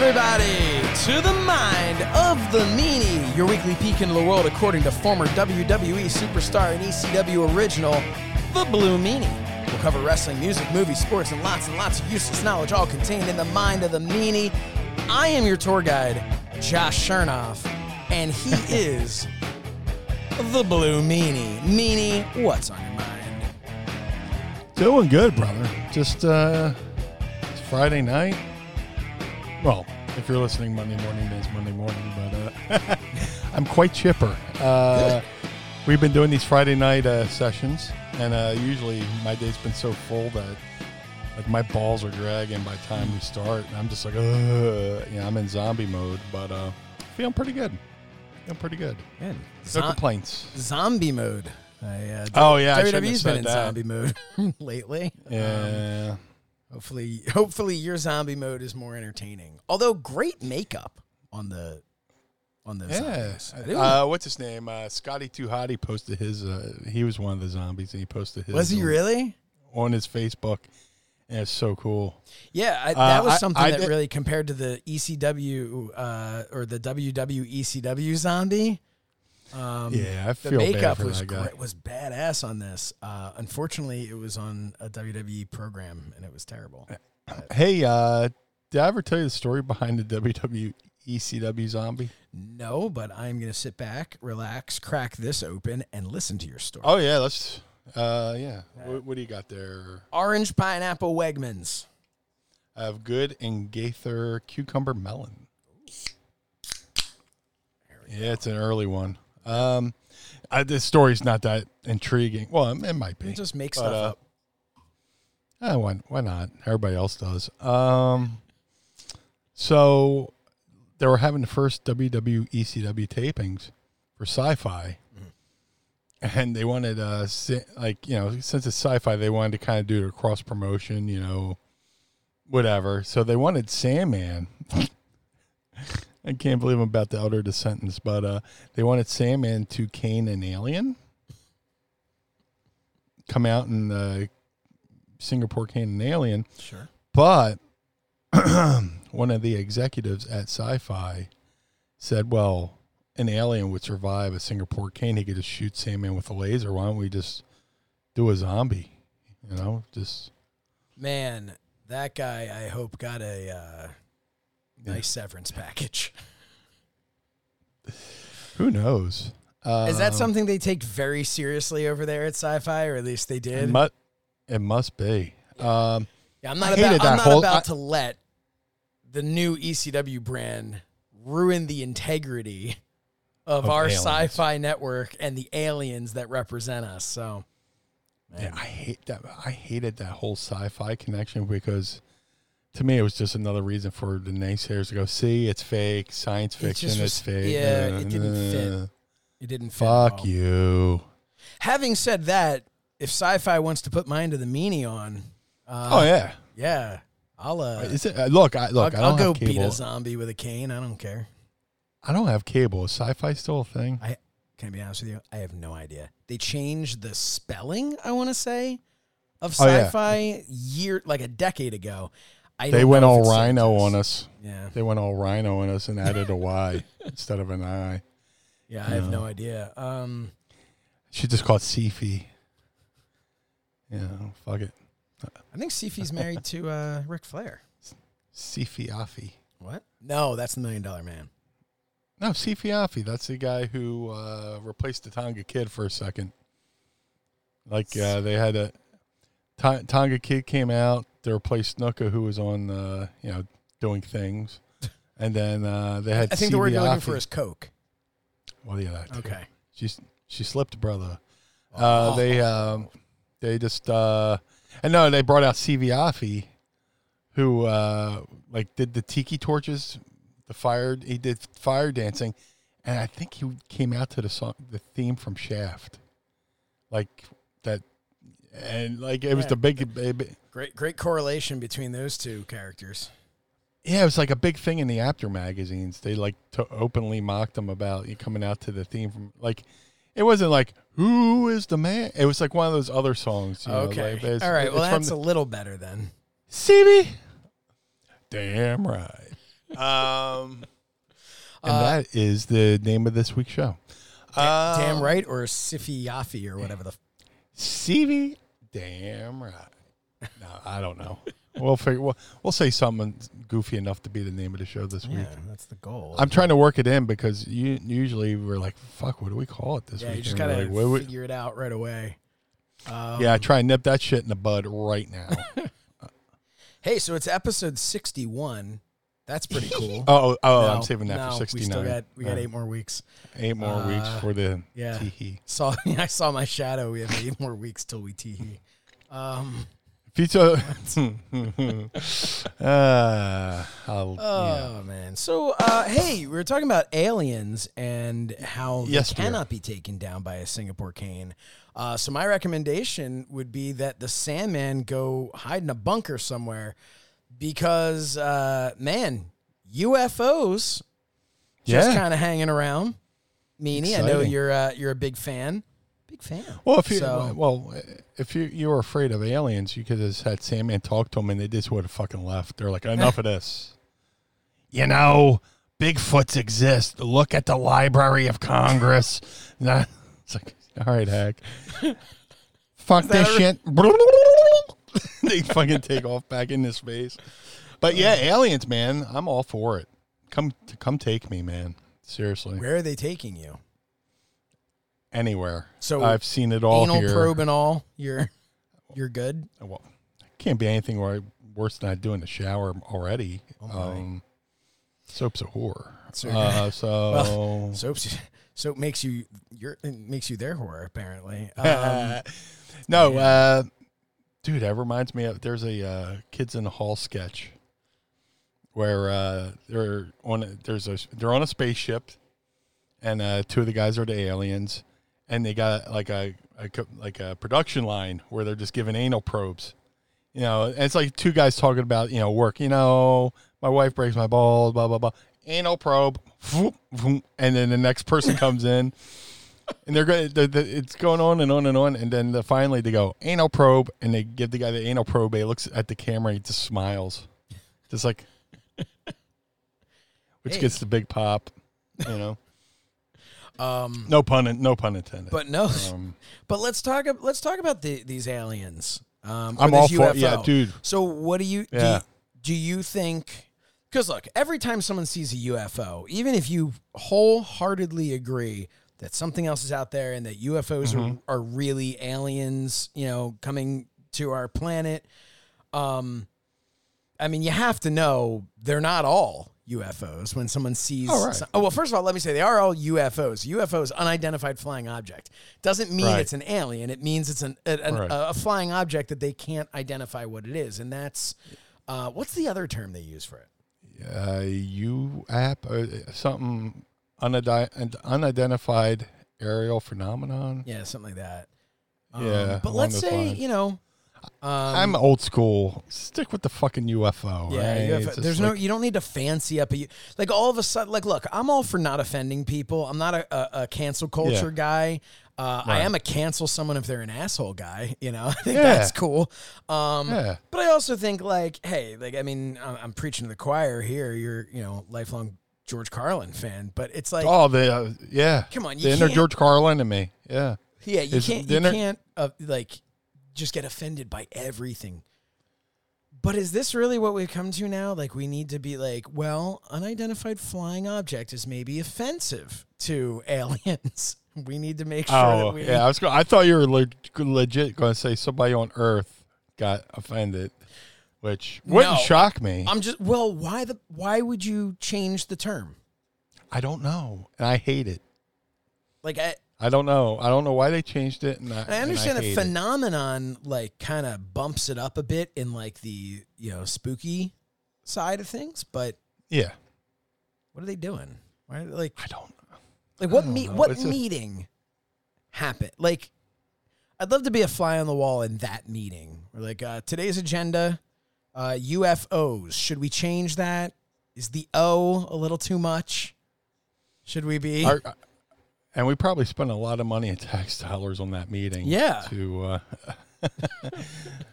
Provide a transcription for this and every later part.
Everybody, to the Mind of the Meanie, your weekly peek into the world according to former WWE superstar and ECW original, the Blue Meanie. We'll cover wrestling, music, movies, sports, and lots and lots of useless knowledge, all contained in the Mind of the Meanie. I am your tour guide, Josh Shernoff, and he is the Blue Meanie. Meanie, what's on your mind? Doing good, brother. Just uh it's Friday night. Well, if you're listening Monday morning, it's Monday morning, but uh I'm quite chipper. Uh we've been doing these Friday night uh sessions and uh usually my day's been so full that like my balls are dragging by the time we start. And I'm just like, you know, I'm in zombie mode, but uh feeling pretty good. Feeling pretty good. Man, No zo- complaints. zombie mode. I, uh, Oh, yeah, I shouldn't have WWE's been in that. zombie mode lately. Um, Yeah. Hopefully, hopefully your zombie mode is more entertaining. Although great makeup on the on the Yeah. zombies. Uh, what's his name? Uh, Scotty Too Hottie posted his. Uh, he was one of the zombies, and he posted his. was he on- really? on his Facebook? And it's so cool. Yeah, I, Uh, that was something I that did- really compared to the ECW uh, or the WW ECW zombie. Um, Yeah, I the feel bad makeup was great, was badass on this. Uh, unfortunately, it was on a WWE program and it was terrible. Hey, uh, did I ever tell you the story behind the WWE ECW zombie? No, but I'm going to sit back, relax, crack this open, and listen to your story. Oh yeah, let's. Uh, yeah. What, what do you got there? Orange pineapple Wegmans. I have good and Gaither cucumber melon. Yeah, it's an early one. Um, I, this story's not that intriguing. Well, it, it might be. You just make But, stuff uh, up. Eh, why, why not? Everybody else does. Um, so they were having the first WWE ECW tapings for sci-fi, and they wanted uh like you know since it's sci-fi, they wanted to kind of do a cross promotion, you know, whatever. So they wanted Sandman. I can't believe I'm about to utter the sentence, but uh, they wanted Sandman to cane an alien, come out and uh, Singapore cane an alien, Sure. but one of the executives at Sci-Fi said, "Well, an alien would survive a Singapore cane. He could just shoot Sandman with a laser. Why don't we just do a zombie? You know, just Man, that guy, I hope, got a uh, nice severance package. who knows? Uh, Is that something they take very seriously over there at Sci Fi, or at least they It, did? mu- it must be. Um, Yeah, I'm not about. I'm not whole- about I- to let the new ECW brand ruin the integrity of, Of our aliens. sci-fi network and the aliens that represent us. So, Yeah, I hate that. I hated that whole sci-fi connection because, to me, it was just another reason for the naysayers to go, "See, it's fake. Science fiction. It's fake." yeah, it didn't fit. Uh, it didn't fit. Fuck you. Having said that, if sci-fi wants to put mine to the meanie on, uh, oh yeah. yeah, I'll uh, Is it, uh, look, I look. I'll, I I'll go beat a zombie with a cane. I don't care. I don't have cable. Is sci-fi still a thing? I can I be honest with you? I have no idea. They changed the spelling. I want to say of Oh, yeah. sci-fi year like a decade ago. I they went all rhino on us. Yeah, They went all rhino on us and added a Y instead of an I. yeah. I have No. no idea. Um, Should just call it Sifi. Yeah, fuck it. I think Sifi's married to uh, Ric Flair. Sifi Afi. What? No, that's the Million Dollar Man. No, Sifi Sifiafi. That's the guy who uh, replaced the Tonga Kid for a second. Like uh, they had a Tonga Kid came out. They replaced Snuka, who was on, uh, you know, doing things, and then uh, they had. I think the word you're looking for is Coke. Well, yeah, that. Okay. She's she slipped, brother. Uh, they um, they just uh, and no, they brought out Siva Afi, who uh, like did the tiki torches, the fire. He did fire dancing, and I think he came out to the song, the theme from Shaft, like that, and like it was Yeah. the big, big. Great, great correlation between those two characters. Yeah, it was like a big thing in the Apter magazines. They like to openly mocked him about you coming out to the theme from like. It wasn't like who is the man. It was like one of those other songs. You know, Okay. like, All right. Well, it's that's the- a little better then. CB. Damn right. Um, and Uh, that is the name of this week's show. Da- damn Um, right, or Siffy Yaffe, or whatever the. F- CV. Damn right. No, I don't know. We'll figure. We'll, we'll say something goofy enough to be the name of the show this week. yeah, that's the goal. I'm trying to work it in because you usually we're like, "Fuck, what do we call it this yeah, week?" you just gotta like, figure it out right away. Um, yeah, I try and nip that shit in the bud right now. Hey, so it's episode 61. That's pretty cool. oh, oh, No, I'm saving that no, for 69. We still got we got eight more weeks. eight more weeks Uh, for the yeah. tee Saw I saw my shadow. We have eight more weeks till we tee. Um, If uh, oh yeah. man. So uh, hey, we were talking about aliens and how Yes, they dear. cannot be taken down by a Singapore cane. Uh, so my recommendation would be that the Sandman go hide in a bunker somewhere because uh, man, UFOs just Yeah. kind of hanging around. Meanie, I know you're uh, you're a big fan. Big fan. Well, if you So- well, if you you were afraid of aliens, you could have just had Sandman talk to them, and they just would have fucking left. They're like, enough of this. You know, Bigfoots exist. Look at the Library of Congress. Nah, it's like, all right, hack. Fuck this shit. they fucking take off back into space. But yeah, aliens, man, I'm all for it. Come, come take me, man. Seriously, Where are they taking you? Anywhere. So I've seen it all Anal here. probe and all. You're you're good. well, can't be anything worse than I do in the shower already. Oh, um, soap's a whore. So- Uh, so Soap's soap makes you your makes you their whore apparently. Um, no, uh, dude, that reminds me of there's a uh, kids in the hall sketch where uh, they're on a, there's a they're on a spaceship, and uh, two of the guys are the aliens, and they got like a, a like a production line where they're just giving anal probes. You know, and it's like two guys talking about you know work. You know, my wife breaks my balls, blah blah blah. Anal probe, and then the next person comes in, and they're going. It's going on and on and on, and then the, finally they go anal probe, and they give the guy the anal probe. He looks at the camera, he just smiles, just like, which Hey. gets the big pop. You know, um, no pun, no pun intended. but no. um, But let's talk. Let's talk about the, these aliens. Um, I'm all for yeah, dude. So what do you do? You, do you think? Because look, every time someone sees a UFO, even if you wholeheartedly agree that something else is out there and that UFOs Mm-hmm. are, are really aliens, you know, coming to our planet, um, I mean, you have to know they're not all UFOs when someone sees. Oh, right. some- oh well, first of all, let me say they are all UFOs. UFOs, unidentified flying object, doesn't mean Right. it's an alien. It means it's an, an, an- Right. a flying object that they can't identify what it is, and that's uh, what's the other term they use for it? Uh, you app uh, something unidi- unidentified aerial phenomenon. Yeah, something like that. Um, Yeah, but let's say lines. you know. Um, I'm old school. Stick with the fucking UFO. Yeah, right? It's there's no. like- You don't need to fancy up a like all of a sudden. Like, look, I'm all for not offending people. I'm not a, a, a cancel culture Yeah. guy. Uh, I am a cancel someone if they're an asshole guy. You know, I think Yeah. that's cool. Um, Yeah. But I also think like, hey, like I mean, I'm, I'm preaching to the choir here. You're you know lifelong George Carlin fan, but it's like, Oh, the uh, yeah. Come on, you the inner George Carlin in me. Yeah. yeah, you can't you inner- can't uh, like just get offended by everything. But is this really what we've come to now? Like, we need to be like, well, unidentified flying object is maybe offensive to aliens. we need to make sure Oh, that we. yeah. I was. Go- I thought you were le- legit going to say somebody on Earth got offended, which wouldn't No. shock me. I'm just well. Why the? Why would you change the term? I don't know, and I hate it. Like I, I don't know. I don't know why they changed it. And I, I understand and I the it. phenomenon like kind of bumps it up a bit in like the you know spooky side of things, but Yeah, what are they doing? Why are they, like I don't. like what don't what It's a- meeting happened? Like I'd love to be a fly on the wall in that meeting. Or like uh, today's agenda, uh, UFOs. Should we change that? Is the O a little too much? Should we be? Our- and we probably spent a lot of money in tax dollars on that meeting. Yeah. To uh,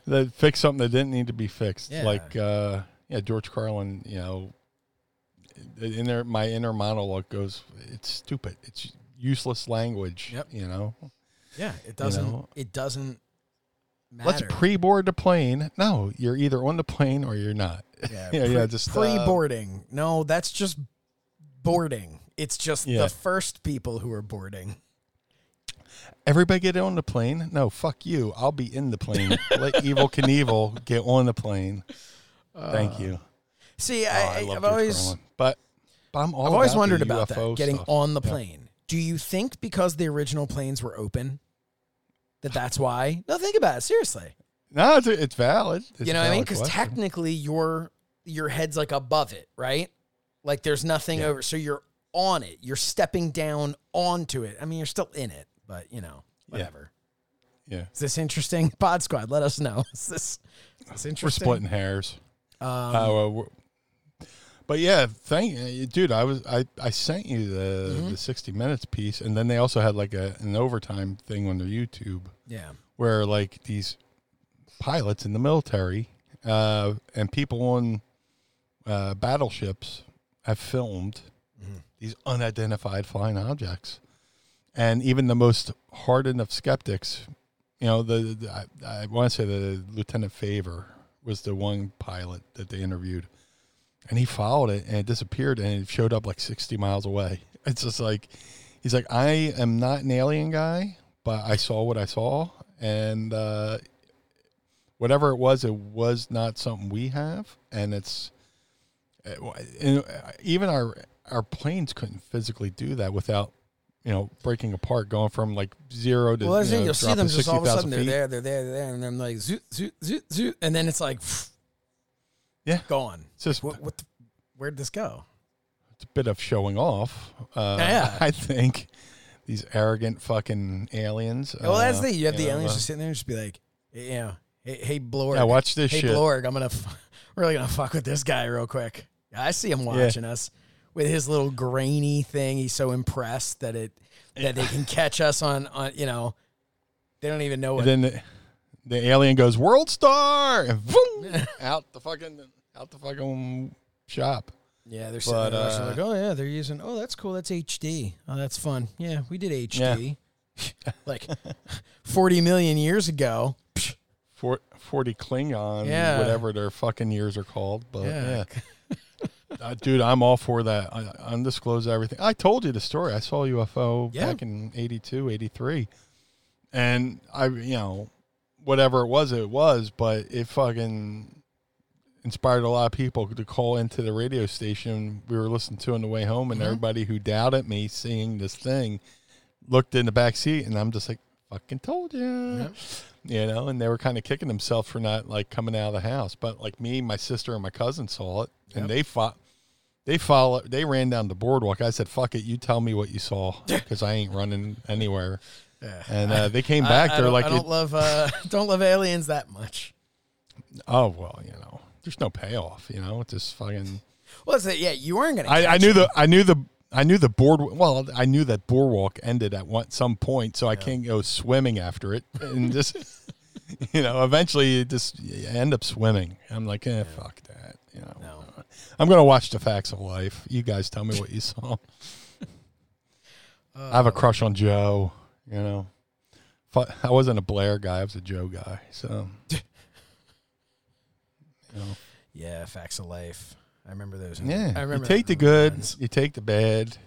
that fix something that didn't need to be fixed. Yeah. Like uh, yeah, George Carlin. You know, in there, my inner monologue goes, "It's stupid. It's useless language." Yep. You know. yeah, it doesn't. know? It doesn't matter. Let's pre-board the plane. No, you're either on the plane or you're not. Yeah, yeah, pre- yeah, just, uh, pre-boarding. no, that's just boarding. It's just Yeah. the first people who are boarding. Everybody get on the plane. No, fuck you. I'll be in the plane. Let Evel Knievel get on the plane. Thank you. See, Oh, I, have always, but but I'm all I've always about wondered about that. Getting stuff. on the Yeah. plane. Do you think because the original planes were open, that that's why? No, think about it seriously. No, it's, it's valid. It's you know what I mean? Because technically, your your head's like above it, right? Like there's nothing Yeah. over, so you're on it. You're stepping down onto it. I mean, you're still in it, but you know, whatever. yeah, Is this interesting? Pod Squad, let us know. Is this, is this we're splitting hairs. Um, Uh, well, but yeah, thank uh, dude. I was I, I sent you the Mm-hmm. the sixty minutes piece, and then they also had like a an overtime thing on their YouTube yeah. where like these pilots in the military uh, and people on uh, battleships have filmed Mm-hmm. these unidentified flying objects, and even the most hardened of skeptics, you know, the, the I, I want to say the uh, Lieutenant Fravor was the one pilot that they interviewed, and he followed it and it disappeared and it showed up like sixty miles away. It's just like he's like, I am not an alien guy, but I saw what I saw, and uh, whatever it was, it was not something we have, and it's eh, and uh, even our our planes couldn't physically do that without you know breaking apart, going from like zero to Well, that's you know, You'll see them just all of a sudden they're there, they're there, they're there, and then like zoot, zoot, zoot, zoot, and then it's like, Yeah. gone. It's just What? what the, where'd this go? it's a bit of showing off. Uh, Yeah. I think these arrogant fucking aliens. well, that's uh, the. You have the know, aliens uh, just sitting there and just be like, you know, hey, hey Blorg. Yeah, watch this hey, shit. Blorg, I'm gonna f- really gonna fuck with this guy real quick. I see him watching us with his little grainy thing. He's so impressed that it that they can catch us on on you know. They don't even know what. And then the, the alien goes world star and boom, out the fucking out the fucking shop. yeah, they're sitting but, there uh, like, oh yeah, they're using. Oh, that's cool. That's HD. Oh, that's fun. Yeah, we did HD. like forty million years ago. For, Forty Klingon, Yeah. whatever their fucking years are called. But Yeah. yeah, Uh, dude, I'm all for that. I, undisclosed everything. I told you the story. I saw a UFO Yeah. back in 82, 83. And I, you know, whatever it was, it was, but it fucking inspired a lot of people to call into the radio station we were listening to on the way home. And Mm-hmm. everybody who doubted me seeing this thing looked in the back seat, and I'm just like, fucking told you. Yep. You know, and they were kind of kicking themselves for not like coming out of the house. But like me, my sister, and my cousin saw it, and Yep. they fought. They followed. They ran down the boardwalk. I said, "Fuck it, you tell me what you saw, because I ain't running anywhere." And uh, they came back. I, I They're like, I don't it- love uh, don't love aliens that much. "Oh well, you know, there's no payoff. You know, it's just fucking." Well, it's yeah, you weren't gonna. I, I knew it. the. I knew the. I knew the board. Well, I knew that boardwalk ended at one some point, so I can't go swimming after it, and just, you know, eventually you just you end up swimming. I'm like, eh, fuck that. You know, No. I'm gonna watch the facts of life. You guys tell me what you saw. I have a crush on Joe. You know, I wasn't a Blair guy. I was a Joe guy. So You know? Yeah, facts of life. I remember those. Yeah, I remember you take the good, you take the bad.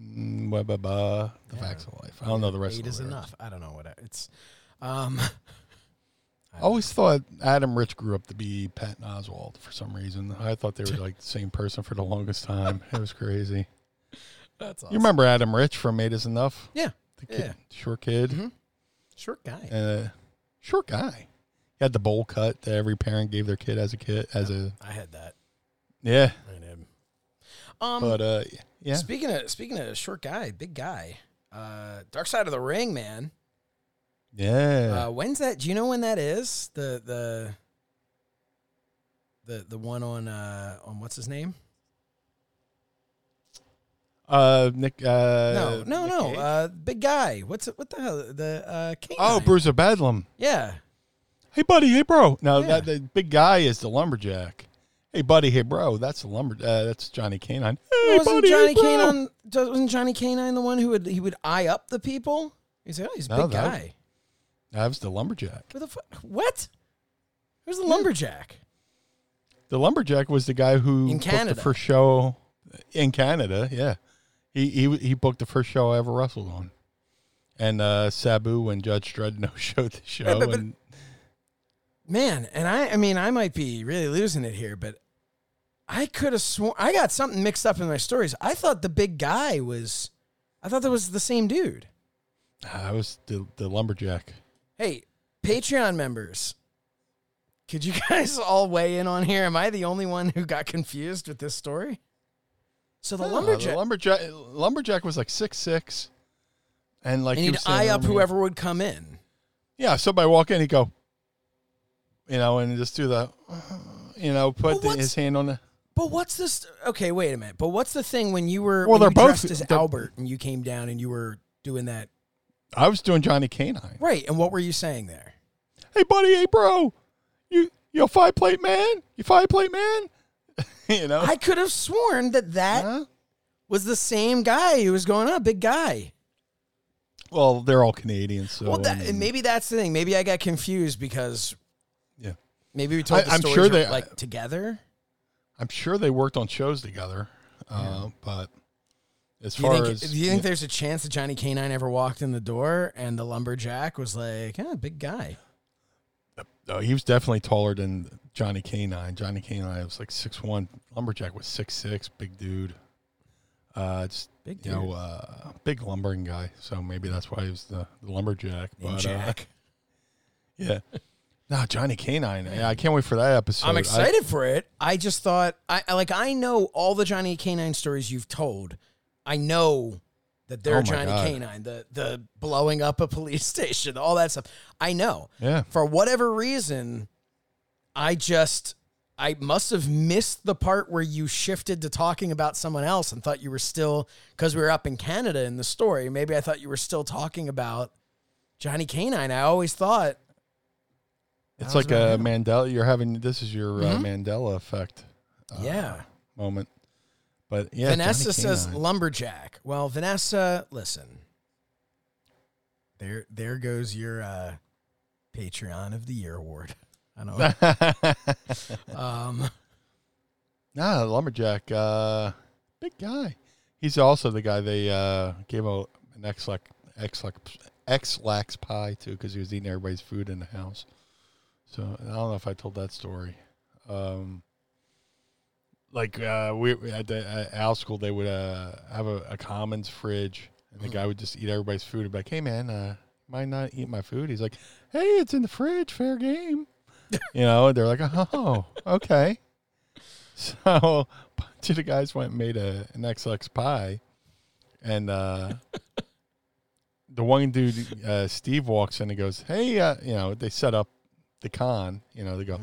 Blah, blah, blah, the Yeah. facts of life. I don't know the rest Eight of the is lyrics. enough. I don't know what I- it's. Um, I always thought Adam Rich grew up to be Patton Oswalt for some reason. I thought they were like the same person for the longest time. It was crazy. that's awesome. You remember Adam Rich from Eight Is Enough? Yeah, The kid, Yeah. short kid, Mhm. short guy. uh, short guy. He had the bowl cut that every parent gave their kid as a kid, as a I had that. yeah. I did. Um, But uh, yeah, Speaking of speaking of short guy, big guy, uh, Dark Side of the Ring, man. Yeah. Uh, when's that? Do you know when that is? The the the the one on uh on what's his name? Uh, Nick. Uh, no, no, Nick no. Cage? Uh, big guy. What's it? What the hell? The uh, oh, canine. Bruiser Bedlam. Yeah. Hey, buddy. Hey, bro. No, Yeah. that the big guy is the lumberjack. Hey, buddy. Hey, bro. That's the lumber. Uh, that's Johnny Canine. Hey, wasn't buddy. Johnny hey. Canine? Wasn't Johnny Canine the one who would he would eye up the people? Oh, he's a No, big that- guy. That was the lumberjack. Who the fuck? What? Who's the lumberjack? The lumberjack was the guy who In booked Canada. the first show in Canada. Yeah, he he he booked the first show I ever wrestled on, and uh, Sabu and Judge Dredd no showed the show. but- but- and Man, and I I mean I might be really losing it here, but I could have sworn I got something mixed up in my stories. I thought the big guy was I thought that was the same dude. I was the the lumberjack. Hey, Patreon members, could you guys all weigh in on here? Am I the only one who got confused with this story? So the No, lumberjack uh, the lumberjack lumberjack was like six six, and like and he he'd was eye up whoever would come in. Yeah, somebody walk in, he go, you know, and just do the, you know, put the, his hand on the. But what's this? Okay, wait a minute. But what's the thing when you were Well, they're you both- dressed as they're- Albert and you came down and you were doing that I was doing Johnny Canine. right? And what were you saying there? hey buddy, hey bro, you you a five plate man? You five plate man? you know? I could have sworn that that Huh? was the same guy who was going on, big guy. Well, they're all Canadians, so well, that, um, and maybe that's the thing. Maybe I got confused because yeah, maybe we told I- the I'm sure they- like together. I'm sure they worked on shows together, uh, but as Do you far think, as do you think there's a chance that Johnny Canine ever walked in the door and the lumberjack was like, "Ah, big guy"? oh, he was definitely taller than Johnny Canine. Johnny Canine was like six one. Lumberjack was six six, big dude. Uh, just Big you know, uh, big lumbering guy. So maybe that's why he was the, the lumberjack. But uh, yeah, no, Johnny Canine. Yeah, I can't wait for that episode. I'm I- excited for it. I just thought, I I- like, I know all the Johnny Canine stories you've told. I know that they're Oh Johnny God. Canine, the the blowing up a police station, all that stuff. I know. yeah, For whatever reason, I just I must have missed the part where you shifted to talking about someone else and thought you were still because we were up in Canada in the story. Maybe I thought you were still talking about Johnny Canine. I always thought it's like a. Mandela. You're having this is your uh, Mhm. Mandela effect. uh, yeah. moment. But yeah, Vanessa says lumberjack. Well, Vanessa, listen. There there goes your uh Patreon of the Year award. I don't know. um Nah, lumberjack, uh, big guy. He's also the guy they uh, gave a, an Ex-Lax, Ex-Lax, Ex-Lax pie to because he was eating everybody's food in the house. So I don't know if I told that story. Um, like uh, we at, the, at our school, they would uh, have a, a commons fridge, and the guy would just eat everybody's food. And be like, "Hey man, uh, mind not eat my food?" He's like, "Hey, it's in the fridge, fair game." you know, and they're like, "Oh, okay." So a bunch of the guys went and made a, an XX pie, and uh, the one dude, uh, Steve, walks in and goes, "Hey, uh, you know," they set up the con. You know, they go.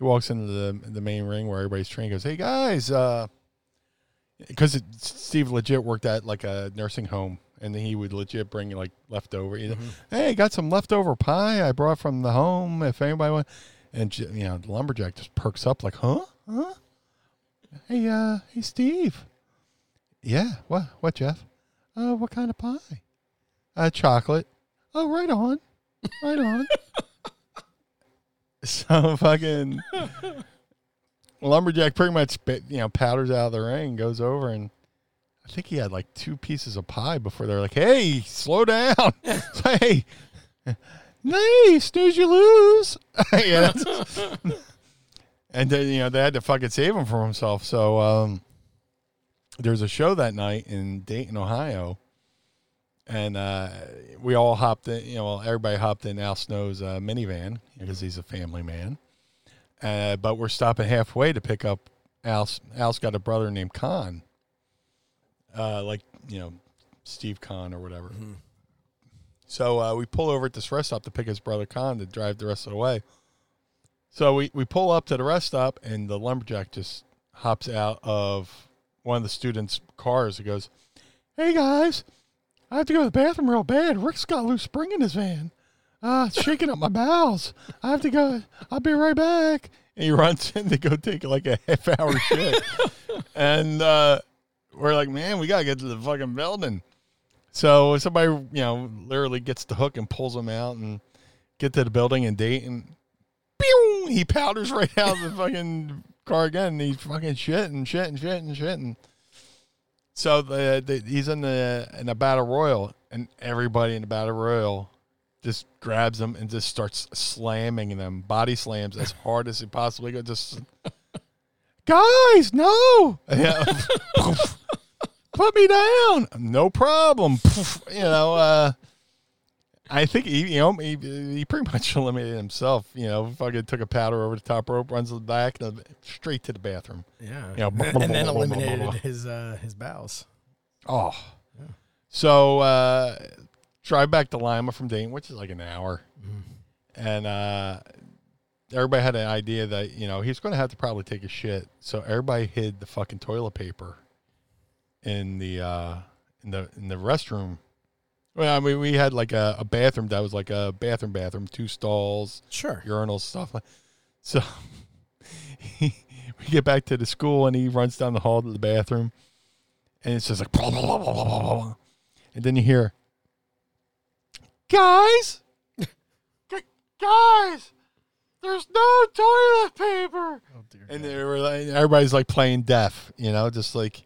He walks into the the main ring where everybody's training. Goes, "Hey guys," uh because Steve legit worked at like a nursing home, and then he would legit bring like leftover. You know, Hey, got some leftover pie I brought from the home. If anybody want, and you know, the lumberjack just perks up like, "Huh, huh." Hey, uh, hey, Steve. Yeah, what, what, Jeff? Uh, what kind of pie? Uh, chocolate. Oh, right on, right on. So fucking lumberjack pretty much you know powders out of the ring, goes over and I think he had like two pieces of pie before they're like, "Hey, slow down, hey, hey, snooze you lose." yeah, and then you know they had to fucking save him from himself. So um, there's a show that night in Dayton, Ohio, and uh, we all hopped in. You know, well, everybody hopped in Al Snow's uh, minivan because he's a family man. Uh, but we're stopping halfway to pick up Al's. Al's got a brother named Con, uh, like you know Steve Con or whatever. So uh, we pull over at this rest stop to pick his brother Con to drive the rest of the way. So we, we pull up to the rest stop, and the lumberjack just hops out of one of the students' cars. He goes, "Hey guys, I have to go to the bathroom real bad. Rick's got loose spring in his van. Uh, it's shaking up my bowels. I have to go. I'll be right back." And he runs in to go take like a half hour shit, and uh, we're like, "Man, we gotta get to the fucking building." So somebody, you know, literally gets the hook and pulls him out and get to the building and date and pew, he powders right out of the fucking car again. And he's fucking shit and shit and shit and shit and so the, the he's in the in a battle royal and everybody in the battle royal just grabs him and just starts slamming them, body slams as hard as he possibly could. Just guys, no, yeah. put me down. No problem. You know, uh, I think he, you know, he, he pretty much eliminated himself. You know, fucking took a powder over the top rope, runs to the back, and straight to the bathroom. Yeah. Yeah. and then eliminated his uh, his bowels. Oh, so uh, drive back to Lima from Dayton, which is like an hour, and uh, everybody had an idea that you know he's going to have to probably take a shit, so everybody hid the fucking toilet paper in the uh, in the in the restroom. Well, I mean, we had like a, a bathroom that was like a bathroom, bathroom, two stalls, Sure. urinals, stuff like. So we get back to the school, and he runs down the hall to the bathroom, and it's just like, blah, blah, blah, blah, blah, blah, blah. and then you hear, guys, Gu- guys, there's no toilet paper, Oh dear. and they were like, everybody's like playing deaf, you know, just like,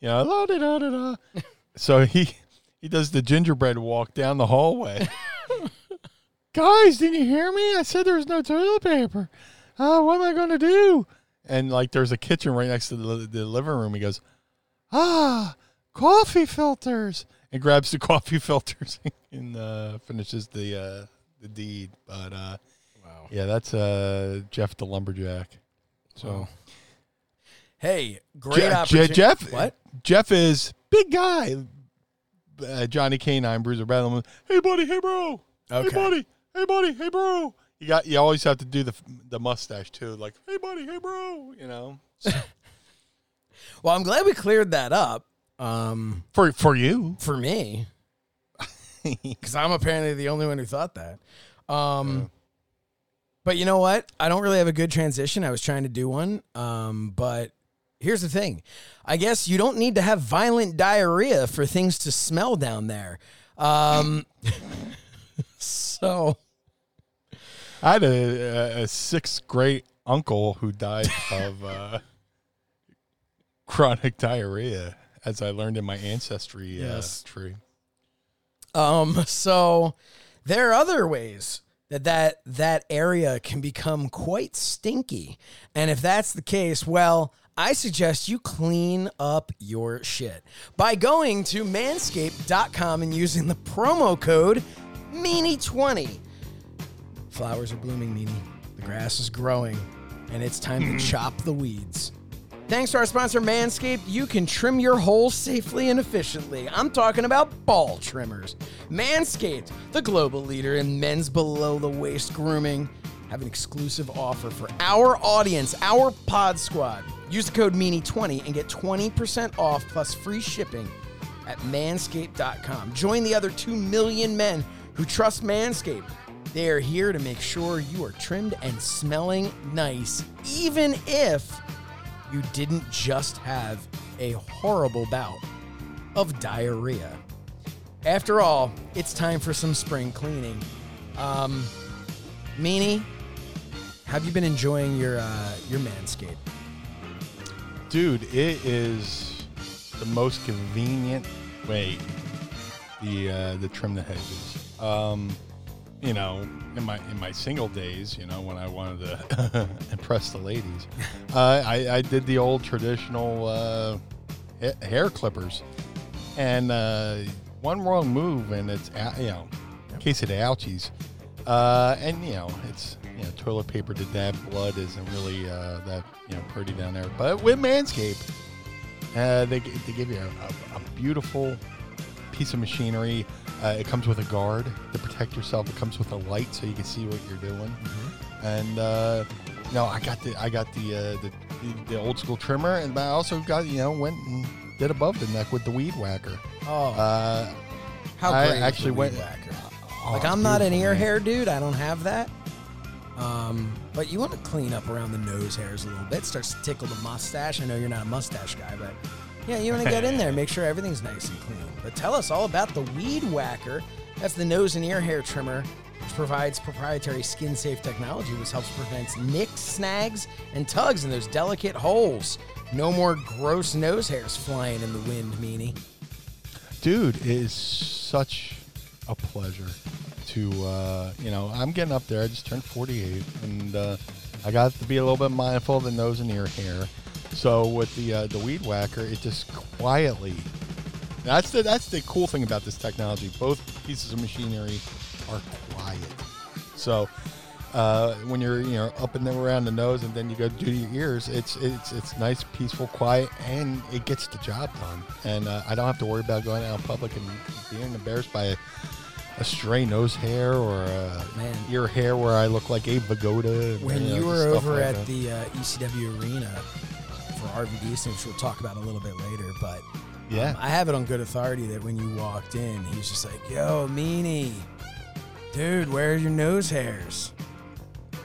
you know, la da da da da. So he he does the gingerbread walk down the hallway. Guys, didn't you hear me? I said there was no toilet paper. Uh, what am I going to do? And like, there's a kitchen right next to the, the living room. He goes, ah, coffee filters, and grabs the coffee filters and uh, finishes the uh, the deed. But uh, Wow. yeah, that's uh, Jeff the lumberjack. So. Wow. Hey, great Je- Je- opportunity. Jeff, What? Jeff is big guy. Uh, Johnny Canine, Bruiser Bedlam. Hey buddy, hey bro. Okay. Hey buddy, hey buddy, hey bro. You got. You always have to do the the mustache too. Like, hey buddy, hey bro. You know, Well, I'm glad we cleared that up. Um, for for you. for me, because I'm apparently the only one who thought that. Um, but you know what? I don't really have a good transition. I was trying to do one, um, but here's the thing. I guess you don't need to have violent diarrhea for things to smell down there. Um, so I had a, a sixth great uncle who died of uh, chronic diarrhea, as I learned in my ancestry Yes. uh, tree. Um, so there are other ways that that that area can become quite stinky. And if that's the case, well, I suggest you clean up your shit by going to manscaped.com and using the promo code meanie20. Flowers are blooming, meanie. The grass is growing, and it's time to hmm. chop the weeds. Thanks to our sponsor, Manscaped, you can trim your holes safely and efficiently. I'm talking about ball trimmers. Manscaped, the global leader in men's below the waist grooming, have an exclusive offer for our audience, our pod squad. Use the code MEANIE20 and get 20% off plus free shipping at manscaped.com. Join the other 2 million men who trust Manscaped. They are here to make sure you are trimmed and smelling nice, even if you didn't just have a horrible bout of diarrhea. After all, it's time for some spring cleaning. Um, Meanie, Have you been enjoying your uh, your Manscaped? Dude, it is the most convenient way the uh, the trim the hedges. Um, you know, in my in my single days, you know, when I wanted to impress the ladies, uh, I, I did the old traditional uh, ha- hair clippers, and uh, one wrong move, and it's you know, case of the ouchies, uh, and you know, it's you know, toilet paper to dab blood isn't really uh, that you know pretty down there, but with Manscaped, uh, they they give you a, a, a beautiful piece of machinery. Uh, it comes with a guard to protect yourself. It comes with a light so you can see what you're doing. And uh, no, I got the I got the, uh, the the old school trimmer, and I also got you know went and did above the neck with the weed whacker. Oh, Uh, how I great! is actually went- Weed Whacker? oh, like I'm not an ear hair dude. I don't have that. Um, but you want to clean up around the nose hairs a little bit. Starts to tickle the mustache. I know you're not a mustache guy, but yeah, you want to get in there, make sure everything's nice and clean. But tell us all about the Weed Whacker. That's the nose and ear hair trimmer, which provides proprietary skin-safe technology, which helps prevent nicks, snags, and tugs in those delicate holes. No more gross nose hairs flying in the wind, meanie. dude it is such a pleasure to uh, you know i'm getting up there. I just turned 48 and uh, i got to be a little bit mindful of the nose and ear hair. So with the uh, the weed whacker it just quietly that's the that's the cool thing about this technology. Both pieces of machinery are quiet. So uh, when you're you know up and then around the nose and then you go do your ears, it's it's it's nice, peaceful, quiet, and it gets the job done. And uh, I don't have to worry about going out in public and being embarrassed by a, a stray nose hair or a Man. ear hair where I look like Abe Vigoda. and, When you were over like at that. the uh, ECW arena for RVD, which we'll talk about a little bit later, but yeah, um, I have it on good authority that when you walked in, he was just like, "Yo, meanie, dude, where are your nose hairs?"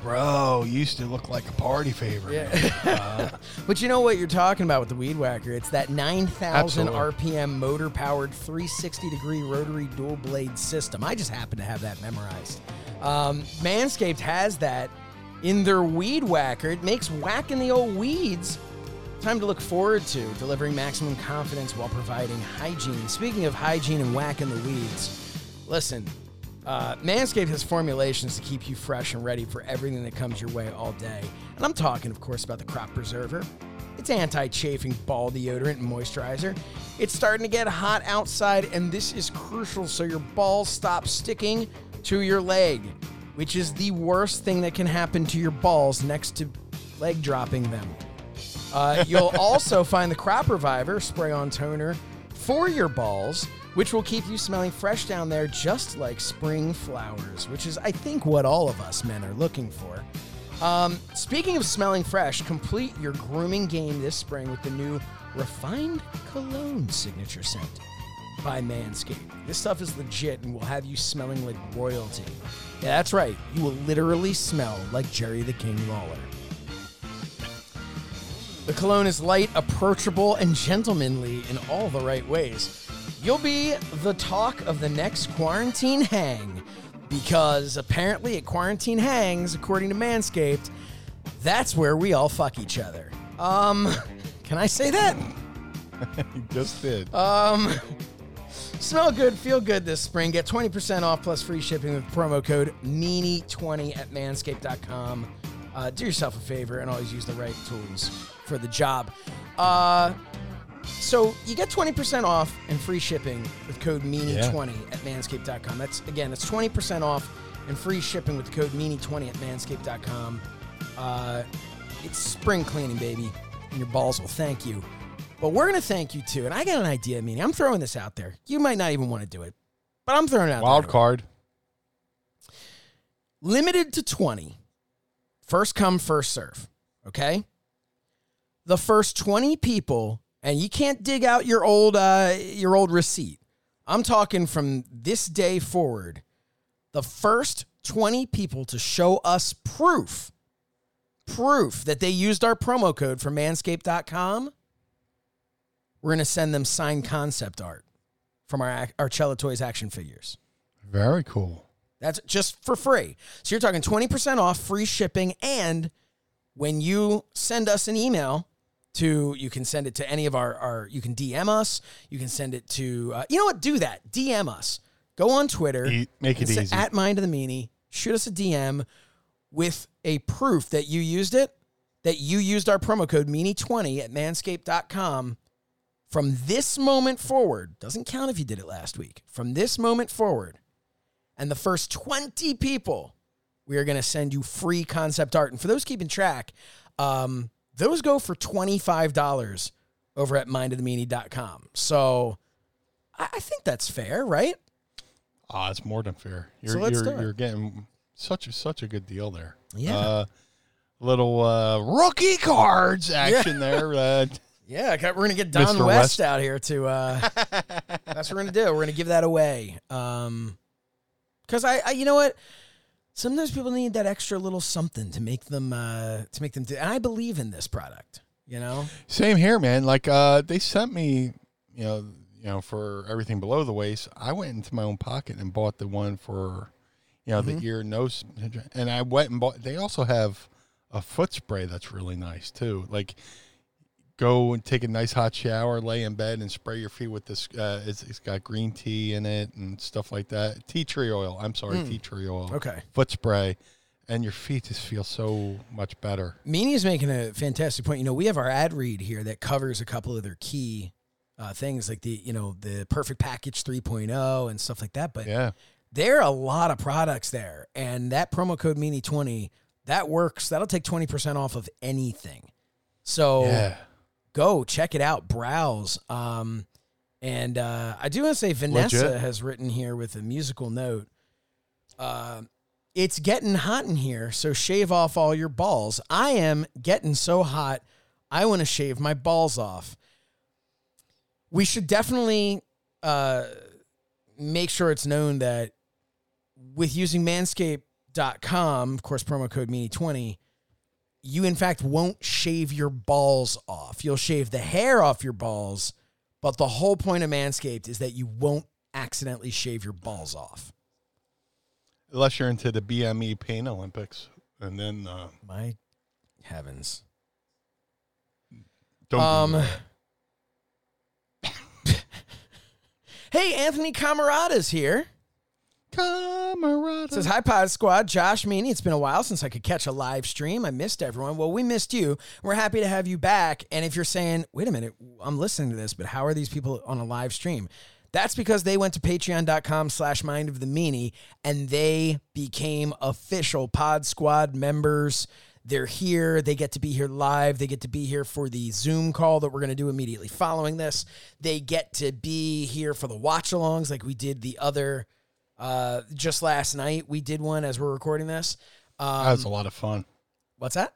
Bro, used to look like a party favorite. Uh, But you know what you're talking about with the Weed Whacker? It's that 9,000 RPM motor powered 360 degree rotary dual blade system. I just happen to have that memorized. Um, Manscaped has that in their Weed Whacker. It makes whacking the old weeds time to look forward to, delivering maximum confidence while providing hygiene. Speaking of hygiene and whacking the weeds, listen, uh, Manscaped has formulations to keep you fresh and ready for everything that comes your way all day. And I'm talking, of course, about the Crop Preserver. It's anti chafing ball deodorant and moisturizer. It's starting to get hot outside, and this is crucial so your balls stop sticking to your leg, which is the worst thing that can happen to your balls next to leg dropping them. Uh, you'll also find the Crop Reviver spray on toner for your balls, which will keep you smelling fresh down there just like spring flowers, which is, I think, what all of us men are looking for. Um, speaking of smelling fresh, complete your grooming game this spring with the new Refined Cologne Signature Scent by Manscaped. This stuff is legit and will have you smelling like royalty. Yeah, that's right. You will literally smell like Jerry the King Lawler. The cologne is light, approachable, and gentlemanly in all the right ways. You'll be the talk of the next quarantine hang because apparently at quarantine hangs, according to Manscaped, that's where we all fuck each other. Um, can I say that? you just did. Um, smell good, feel good this spring. Get 20% off plus free shipping with promo code MEANIE20 at manscaped.com. Uh, do yourself a favor and always use the right tools for the job. Uh, so you get 20% off and free shipping with code MEANIE20 at manscaped.com. That's again, it's 20% off and free shipping with the code MEANIE20 at manscaped.com. Uh, it's spring cleaning, baby, and your balls will thank you. But we're going to thank you too. And I got an idea, Meanie. I'm throwing this out there. You might not even want to do it, but I'm throwing it out there. Wild card. Limited to 20. First come, first serve. Okay? The first 20 people, and you can't dig out your old uh, your old receipt. I'm talking from this day forward. The first 20 people to show us proof, proof that they used our promo code for manscaped.com, we're going to send them signed concept art from our, our Cello Toys action figures. Very cool. That's just for free. So you're talking 20% off, free shipping, and when you send us an email to you can send it to any of our, our you can dm us you can send it to uh, you know what do that dm us. Go on twitter E- make it easy. at mind of the meanie. Shoot us a dm with a proof that you used it that you used our promo code meanie20 at manscaped.com from this moment forward doesn't count if you did it last week. From this moment forward and the first 20 people we are going to send you free concept art. And for those keeping track um, those go for $25 over at mindofthemeanie.com so I, I think that's fair right Ah, it's more than fair. You're So let's you're, do it. you're getting such a such a good deal there. Yeah. Uh, little uh, rookie cards action there. Uh, Yeah, we're gonna get Don West, West. out here to. Uh, that's what we're gonna do. We're gonna give that away. Um, because I, I, you know what? Sometimes people need that extra little something to make them, uh, to make them. Do, and I believe in this product. You know. Same here, man. Like uh, they sent me, you know, you know, for everything below the waist. I went into my own pocket and bought the one for, you know, Mm-hmm. the ear nose, and I went and bought. They also have a foot spray that's really nice too. Like, go and take a nice hot shower, lay in bed, and spray your feet with this. Uh, it's, it's got green tea in it and stuff like that. Tea tree oil. I'm sorry, tea tree oil. Okay. Foot spray, and your feet just feel so much better. Meanie's making a fantastic point. You know, we have our ad read here that covers a couple of their key uh, things, like the, you know, the Perfect Package 3.0 and stuff like that. But Yeah. there are a lot of products there, and that promo code Meanie twenty that works. That'll take twenty percent off of anything. So Yeah. Go check it out, browse. Um, and uh, I do want to say Vanessa Legit. has written here with a musical note. Uh, it's getting hot in here, so shave off all your balls. I am getting so hot, I want to shave my balls off. We should definitely uh, make sure it's known that with using manscaped.com, of course, promo code Meanie20, you in fact won't shave your balls off. You'll shave the hair off your balls, but the whole point of Manscaped is that you won't accidentally shave your balls off. Unless you're into the BME Pain Olympics, and then uh, My heavens. don't. Um Hey, Anthony Camarada's here. Camarada. Says, Hi, Pod Squad. Josh Meanie. It's been a while since I could catch a live stream. I missed everyone. Well, we missed you. We're happy to have you back. And if you're saying, wait a minute, I'm listening to this, but how are these people on a live stream? That's because they went to patreon.com slash mind of the meanie and they became official Pod Squad members. They're here. They get to be here live. They get to be here for the Zoom call that we're going to do immediately following this. They get to be here for the watch alongs like we did the other uh, just last night. We did one as we're recording this. Um, that was a lot of fun. what's that?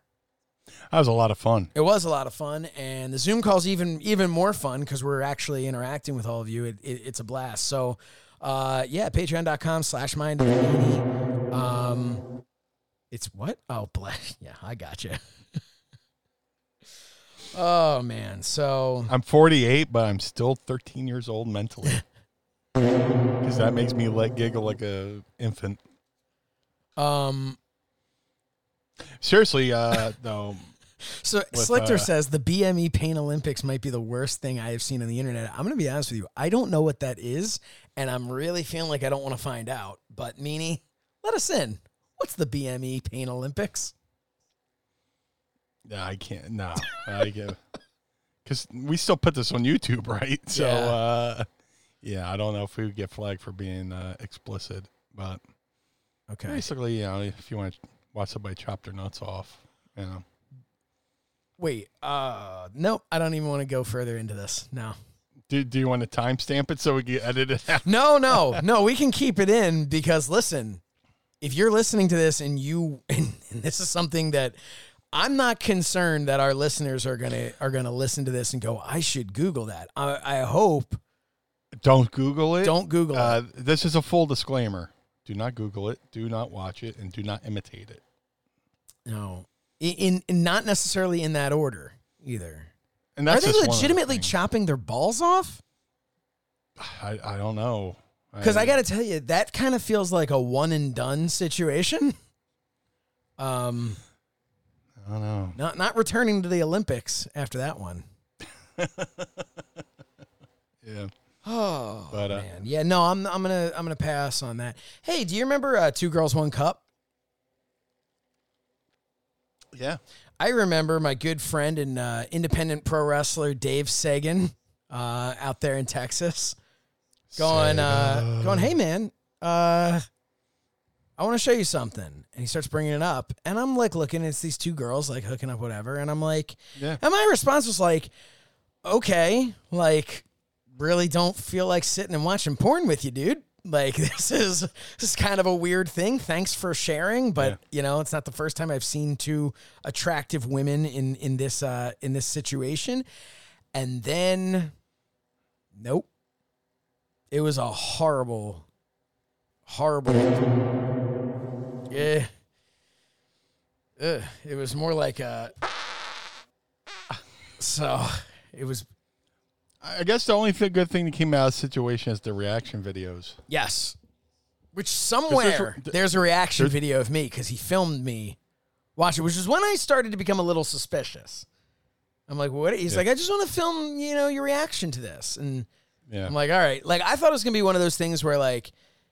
That was a lot of fun. It was a lot of fun, and the Zoom call's even even more fun because we're actually interacting with all of you. It, it, it's a blast. So, uh, yeah, patreon.com slash mind. of the meanie. Um, it's what? Oh, bless. Yeah, I got you. oh man, so I'm 48, but I'm still 13 years old mentally. Because that makes me let giggle like a infant. um, Seriously, uh, though, So with, Slichter uh, says the BME Pain Olympics might be the worst thing I have seen on the internet. I'm going to be honest with you. I don't know what that is, and I'm really feeling like I don't want to find out. But Meanie, let us in. What's the BME Pain Olympics? yeah, I can't. No, I get because we still put this on YouTube, right? So, Yeah. uh, yeah, I don't know if we would get flagged for being uh, explicit, but Okay. basically, you know, if you want to watch somebody chop their nuts off, you know, Wait. Uh, nope. I don't even want to go further into this. No. do, do you want to timestamp it so we can edit it out? No, no, no. We can keep it in because listen, if you're listening to this and you and, this is something that I'm not concerned that our listeners are gonna are gonna listen to this and go, I should Google that. I, I hope Don't Google it. don't Google Uh, it. this is a full disclaimer. Do not Google it. Do not watch it, and do not imitate it. No, in, in, not necessarily in that order either. And Are they of the legitimately chopping their balls off? I, I don't know. Because I got to tell you, that kind of feels like a one and done situation. Um, I don't know. not not returning to the Olympics after that one. Yeah. Oh But, uh, man, yeah, no, I'm I'm gonna I'm gonna pass on that. Hey, do you remember uh, Two Girls One Cup? Yeah. I remember my good friend and uh, independent pro wrestler Dave Sagan uh, out there in Texas going, uh, going, hey man, uh, I want to show you something. And he starts bringing it up, and I'm like looking. It's these two girls like hooking up, whatever. And I'm like, Yeah. and my response was like, okay, like really don't feel like sitting and watching porn with you, dude. Like this is this is kind of a weird thing. Thanks for sharing, but Yeah. you know it's not the first time I've seen two attractive women in in this uh in this situation. And then, nope, it was a horrible, horrible. Yeah, Ugh, it was more like a. So it was I guess the only th- good thing that came out of the situation is the reaction videos. Yes. Which somewhere th- there's a reaction there's- video of me because he filmed me watch it, which is when I started to become a little suspicious. I'm like, what? He's like, I just want to film, you know, your reaction to this. And Yeah. I'm like, all right. Like, I thought it was going to be one of those things where, like,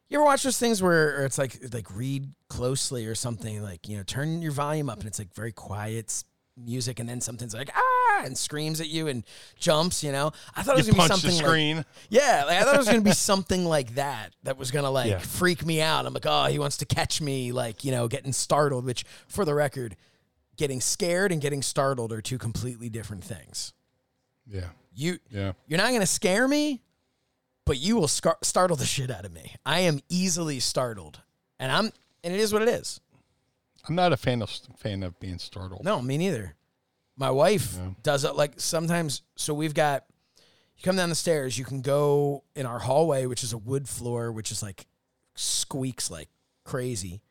you ever watch those things where it's like, like read closely or something, like, you know, turn your volume up and it's like very quiet music and then something's like, ah, and screams at you and jumps, you know? I thought it was you going to be something like, screen. yeah, like I thought it was gonna be something like that that was gonna like Yeah. freak me out. I'm like, oh, he wants to catch me, like you know, getting startled. Which, for the record, getting scared and getting startled are two completely different things. yeah. You Yeah. you're not gonna scare me, but you will scar- startle the shit out of me. I am easily startled, and I'm and it is what it is. I'm not a fan of fan of being startled. No, me neither. My wife Yeah. does it like sometimes. So we've got, you come down the stairs, you can go in our hallway, which is a wood floor, which is like squeaks like crazy.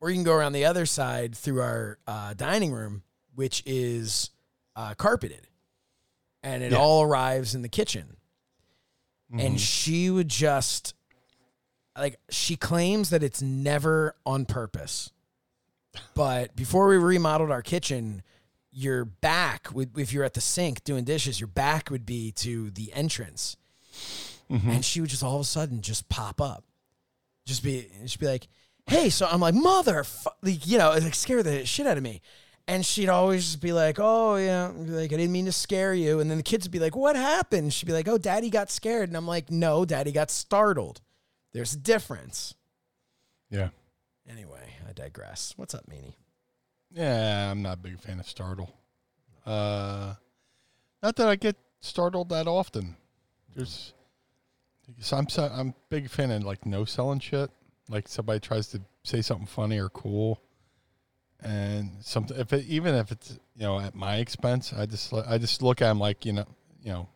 Or you can go around the other side through our uh, dining room, which is uh, carpeted. And it Yeah. all arrives in the kitchen. Mm-hmm. And she would just, like, she claims that it's never on purpose. But before we remodeled our kitchen, your back would if you're at the sink doing dishes, your back would be to the entrance. Mm-hmm. And she would just all of a sudden just pop up. Just be she'd be like, Hey, so I'm like, mother like, you know, it like scare the shit out of me. And she'd always just be like, Oh, yeah, like, I didn't mean to scare you. And then the kids would be like, What happened? She'd be like, Oh, daddy got scared. And I'm like, No, daddy got startled. There's a difference. Yeah. Anyway, I digress. What's up, Meanie? Yeah, I'm not a big fan of startle. Uh, not that I get startled that often. There's, I'm I'm big fan of like no selling shit. Like somebody tries to say something funny or cool, and something if it, even if it's you know at my expense, I just I just look at them like you know you know.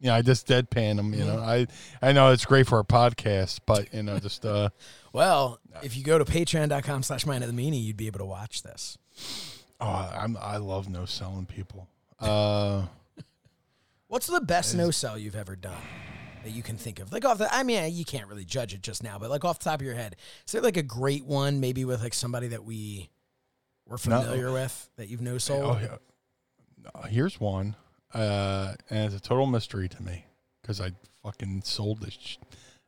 Yeah, I just deadpan them. You know, I I know it's great for a podcast, but you know, just uh, Well, if you go to patreon.com slash mind of the meanie, you'd be able to watch this. Oh, I'm I love no selling people. Uh, What's the best no sell you've ever done that you can think of? Like off the, I mean, you can't really judge it just now, but like off the top of your head, is there like a great one, maybe with like somebody that we were familiar with that you've no sold? oh, yeah. No, here's one, uh, and it's a total mystery to me because I fucking sold this, sh-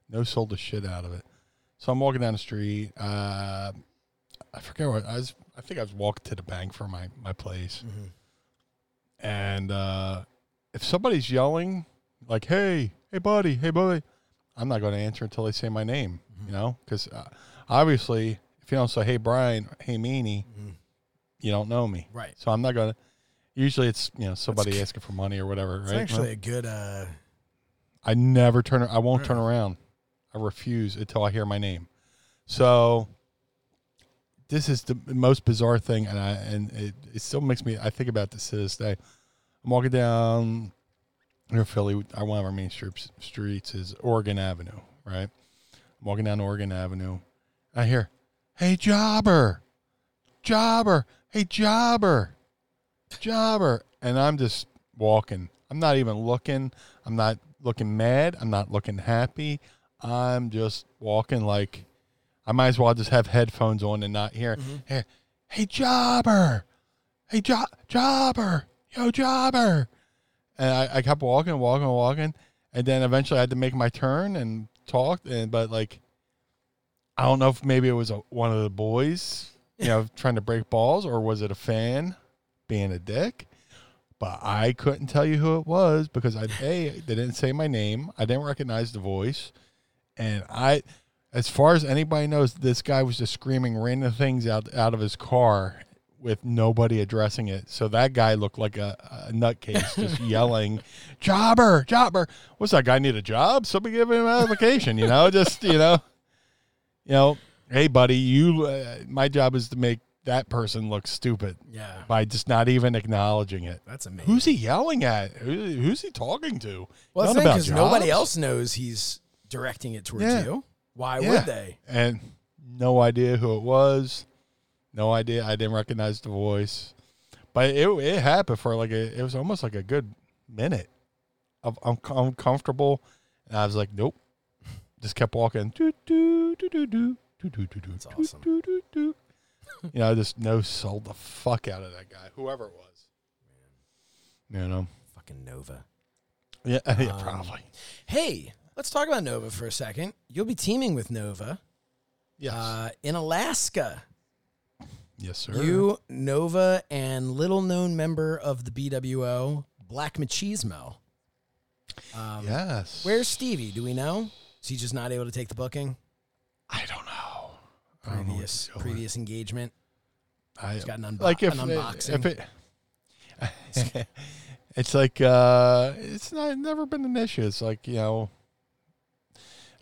no sold the shit out of it. So I'm walking down the street. Uh, I forget what I was. I think I was walking to the bank for my my place, and uh, if somebody's yelling like, "Hey, hey, buddy, hey, buddy," I'm not going to answer until they say my name. You know, because uh, obviously, if you don't say, "Hey, Brian," "Hey, Meanie," you don't know me, Right. So I'm not going to. Usually, it's you know somebody asking for money or whatever, It's right? actually a good, uh, I never turn. I won't turn around. I refuse until I hear my name. So this is the most bizarre thing, and I and it, it still makes me. I think about this to this day. I'm walking down near Philly. One of our main streets streets is Oregon Avenue, right? I'm walking down Oregon Avenue. I hear, "Hey, jobber, jobber, hey, jobber, jobber," and I'm just walking. I'm not even looking. I'm not looking mad. I'm not looking happy. I'm just walking like I might as well just have headphones on and not hear. Mm-hmm. Hey, hey, jobber. Hey, jo- jobber. Yo, jobber. And I, I kept walking, walking, walking, and then eventually I had to make my turn and talk. And but like, I don't know if maybe it was a, one of the boys, you know, trying to break balls, or was it a fan being a dick? But I couldn't tell you who it was because I a they didn't say my name. I didn't recognize the voice, and I, as far as anybody knows, this guy was just screaming random things out out of his car with nobody addressing it. So that guy looked like a, a nutcase, just yelling, "Jobber, jobber! What's that guy need a job? Somebody give him an application." You know, just you know, you know, hey buddy, you. Uh, my job is to make that person looks stupid. Yeah. By just not even acknowledging it. That's amazing. Who's he yelling at? Who, who's he talking to? Well, that's because nobody else knows he's directing it towards yeah. you. Why yeah. would they? And no idea who it was. No idea. I didn't recognize the voice. But it, it happened for like a, it was almost like a good minute of uncomfortable. And I was like, nope. Just kept walking. Do, do, do, do, do. Do, do, do, do, That's awesome. Do, do, do, do you know, I just no sold the fuck out of that guy, whoever it was. You know. Fucking Nova. Yeah, yeah Um, probably. Hey, let's talk about Nova for a second. You'll be teaming with Nova Yes. uh, in Alaska. yes, sir. You, Nova, and little known member of the BWO, Black Machismo. Um, yes. Where's Stevie? Do we know? Is he just not able to take the booking? I don't know. I don't know what Previous previous engagement. I, He's got an, unbo- like if an it, unboxing. if it it's like uh it's not never been an issue it's like you know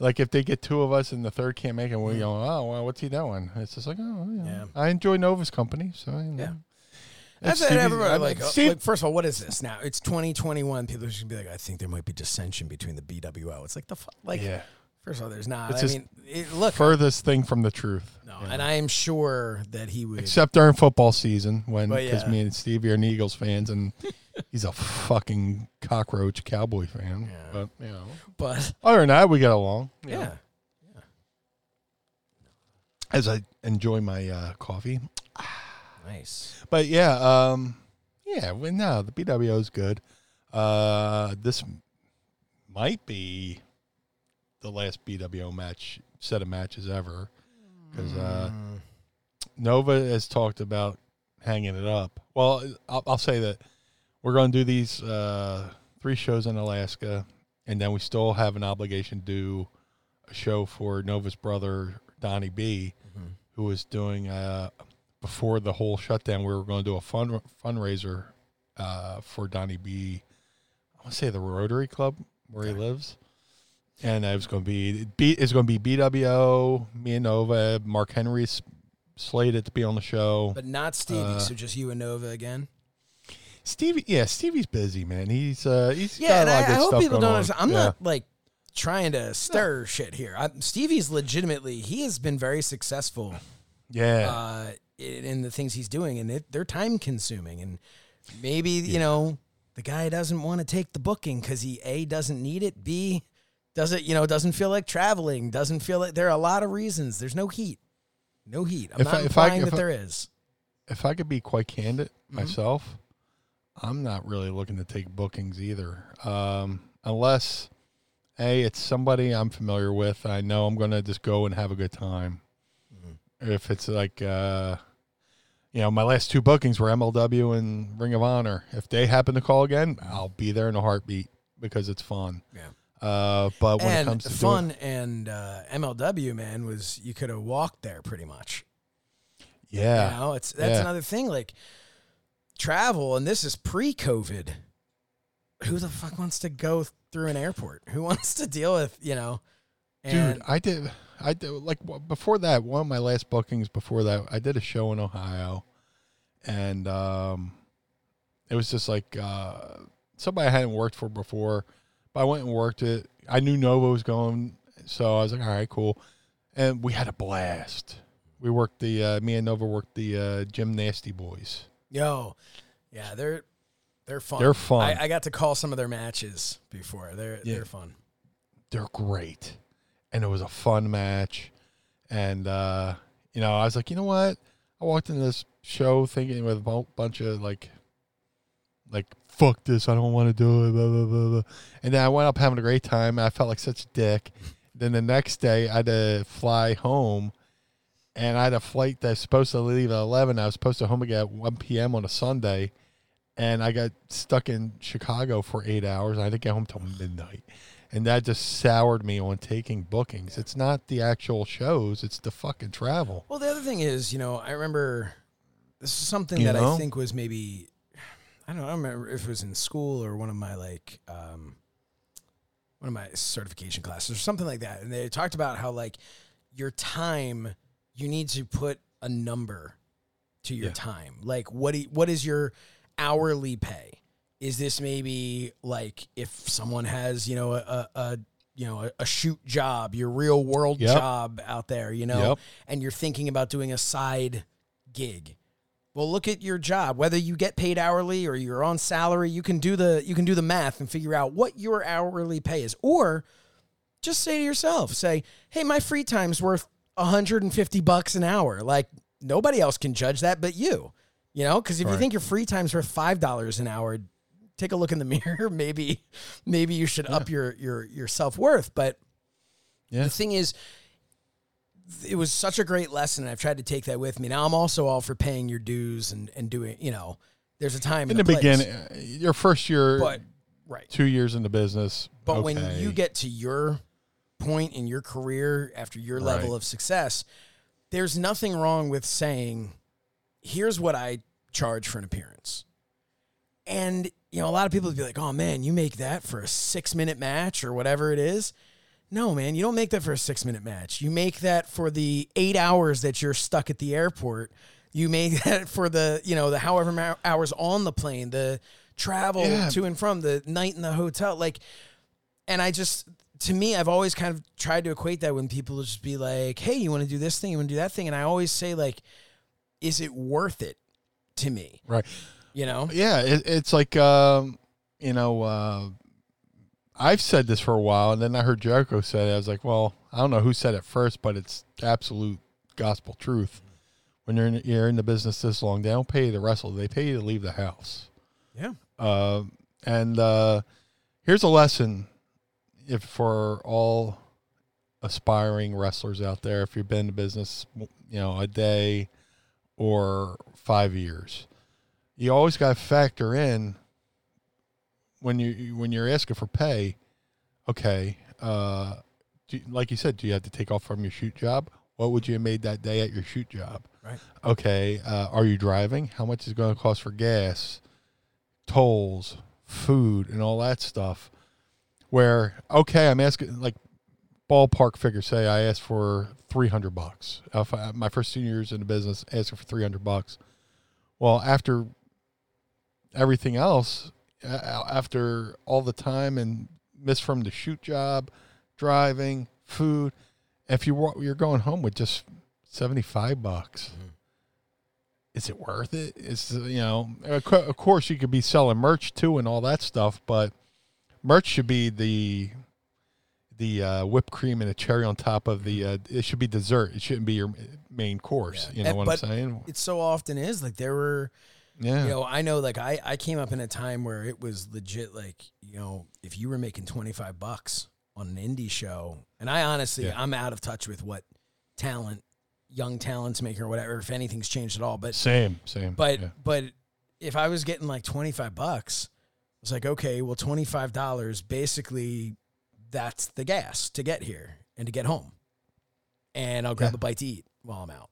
like if they get two of us and the third can't make it we go oh well what's he doing it's just like oh yeah. Yeah. i enjoy nova's company so you know. Yeah. That's it. Everybody like, uh, like, first of all, what is this now? It's 2021. People are just gonna be like, I think there might be dissension between the BWO. It's like the like. yeah First of all, there's not. It's I mean, it, look, furthest thing from the truth no, Yeah. and I am sure that he would. except during football season when because yeah. me and stevie are eagles fans and he's a fucking cockroach cowboy fan Yeah. but you know but other than that we get along you know. yeah, as I enjoy my uh, coffee. nice. But yeah, um, yeah, well, no, the BWO is good. Uh, this might be the last BWO match set of matches ever because uh, Mm. Nova has talked about hanging it up. Well, I'll, I'll say that we're going to do these uh, three shows in Alaska, and then we still have an obligation to do a show for Nova's brother Donnie B, Mhm. who was doing uh, before the whole shutdown. We were going to do a fund fundraiser uh, for Donnie B. I want to say the Rotary Club where he lives. And it was going to be. It's going to be BWO, me and Nova, Mark Henry's slated to be on the show. But not Stevie. Uh, so just you and Nova again. Stevie, yeah, Stevie's busy, man. He's uh, he's Yeah, got and a lot I, I hope people don't understand. I'm Yeah. not like trying to stir shit here. I, Stevie's legitimately he has been very successful Yeah, uh, in, in the things he's doing, and it, they're time consuming. And maybe you know the guy doesn't want to take the booking because he a doesn't need it, b does it you know doesn't feel like traveling, doesn't feel like there are a lot of reasons. There's no heat, no heat. I'm If not I- if I- that I- there is. if I could be quite candid Mm-hmm. myself, I'm not really looking to take bookings either, um, unless a it's somebody I'm familiar with. I know I'm going to just go and have a good time. Mm-hmm. If it's like, uh, you know, my last two bookings were MLW and Ring of Honor. If they happen to call again, I'll be there in a heartbeat because it's fun. Yeah. Uh, but when it and comes to fun doing, and uh, MLW man was you could have walked there pretty much. yeah, You know, it's that's Yeah. another thing. Like travel, and this is pre-COVID. Who the fuck wants to go through an airport? Who wants to deal with you know? And Dude, I did. I did like before that. One of my last bookings before that, I did a show in Ohio, and um, it was just like uh, somebody I hadn't worked for before. But I went and worked it. I knew Nova was going, so I was like, all right, cool. And we had a blast. We worked the uh, me and Nova worked the uh, Gym Nasty Boys. yo, yeah, they're They're fun. They're fun. I, I got to call some of their matches before. They're Yeah. they're fun. they're great. And it was a fun match. And, uh, you know, I was like, you know what? I walked into this show thinking with a bunch of like, like, fuck this. I don't want to do it. Blah, blah, blah, blah. And then I went up having a great time. I felt like such a dick. Then the next day I had to fly home and I had a flight that's supposed to leave at 11. I was supposed to home again at 1 p.m. on a Sunday. And I got stuck in Chicago for eight hours. I didn't get home till midnight and that just soured me on taking bookings. It's not the actual shows; it's the fucking travel. Well, the other thing is, you know, I remember this is something You that I think was maybe I don't know, I don't remember if it was in school or one of my like um one of my certification classes or something like that. And they talked about how like your time you need to put a number to your Yeah. time. Like what you- what is your hourly pay? Is this maybe like if someone has, you know, a, a, a you know, a, a shoot job, your real world Yep. job out there, you know, Yep. and you're thinking about doing a side gig. Well, look at your job. Whether you get paid hourly or you're on salary, you can do the you can do the math and figure out what your hourly pay is. Or just say to yourself, say, "Hey, my free time's worth 150 bucks an hour." Like nobody else can judge that but you. You know, because if you think your free time's worth five dollars an hour, take a look in the mirror. Maybe, maybe you should up your your your self worth. But Yeah, the thing is, it was such a great lesson. And I've tried to take that with me. Now I'm also all for paying your dues and and doing. You know, there's a time in the place. beginning, your first year, but right. two years in the business. But when you get to your point in your career after your level Right. of success, there's nothing wrong with saying, here's what I charge for an appearance. And, you know, a lot of people would be like, oh man, you make that for a six minute match or whatever it is. No, man, you don't make that for a six minute match. You make that for the eight hours that you're stuck at the airport. You make that for the, you know, the however hours on the plane, the travel Yeah. to and from, the night in the hotel. Like, and I just, to me, I've always kind of tried to equate that when people just be like, hey, you want to do this thing? You want to do that thing? And I always say, like, is it worth it to me? right, You know? yeah, it, it's like um, you know, uh, I've said this for a while, and then I heard Jericho say it. I was like, well, I don't know who said it first, but it's absolute gospel truth. When you're in, you're in the business this long, they don't pay you to wrestle; they pay you to leave the house. Yeah. Uh, and uh, here's a lesson if for all aspiring wrestlers out there if you've been in the business you know a day or five years you always got to factor in when you when you're asking for pay okay uh do, like you said do you have to take off from your shoot job? What would you have made that day at your shoot job? Right. okay uh, are you driving? How much is it going to cost for gas tolls food and all that stuff? Where okay i'm asking like ballpark figure say i asked for 300 bucks. If I, my first two years in the business asking for 300 bucks. Well after everything else after all the time and miss from the shoot job driving food. If you you're going home with just 75 bucks is it worth it? It's uh, you know of of course you could be selling merch too and all that stuff but merch should be the the uh, whipped cream and a cherry on top of the uh, it should be dessert. It shouldn't be your main course. Yeah. you know And- what i'm saying? It so often is like there were, yeah you know, I know like I, I came up in a time where it was legit like, you know, if you were making 25 bucks on an indie show, and I honestly, Yeah. I'm out of touch with what talent, young talents make or whatever, if anything's changed at all. But same same But yeah. but if I was getting like twenty five bucks, it's like okay, well twenty five dollars basically that's the gas to get here and to get home, and I'll grab Yeah. a bite to eat while I'm out.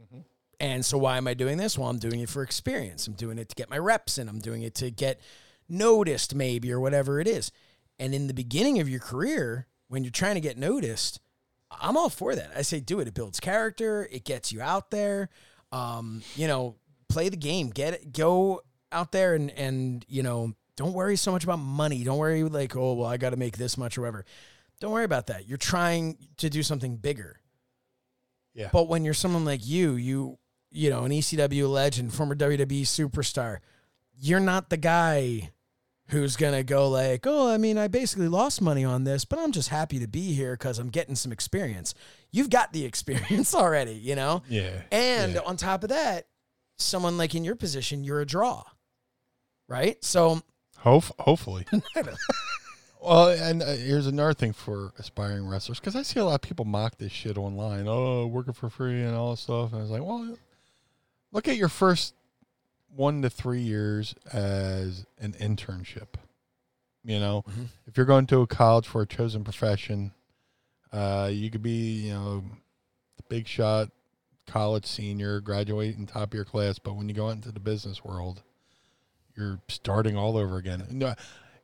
Mm-hmm. And so why am I doing this? Well, I'm doing it for experience. I'm doing it to get my reps in. I'm doing it to get noticed, maybe or whatever it is. And in the beginning of your career, when you're trying to get noticed, I'm all for that. I say do it. It builds character. It gets you out there. Um, you know, play the game. Get it. Go out there and and you know, don't worry so much about money. Don't worry like, oh well, I got to make this much or whatever. Don't worry about that. You're trying to do something bigger. Yeah. But when you're someone like you, you you know, an ECW legend, former WWE superstar, you're not the guy who's gonna go like, oh, I mean, I basically lost money on this, but I'm just happy to be here because I'm getting some experience. You've got the experience already, you know. Yeah. And yeah. on top of that, someone like in your position, you're a draw, right? So Hope, hopefully. well, and uh, here's another thing for aspiring wrestlers because I see a lot of people mock this shit online. Oh, working for free and all this stuff. And I was like, well, look at your first one to three years as an internship. You know, Mhm. if you're going to a college for a chosen profession, uh, you could be, you know, the big shot college senior, graduating top of your class. But when you go out into the business world, you're starting all over again. No,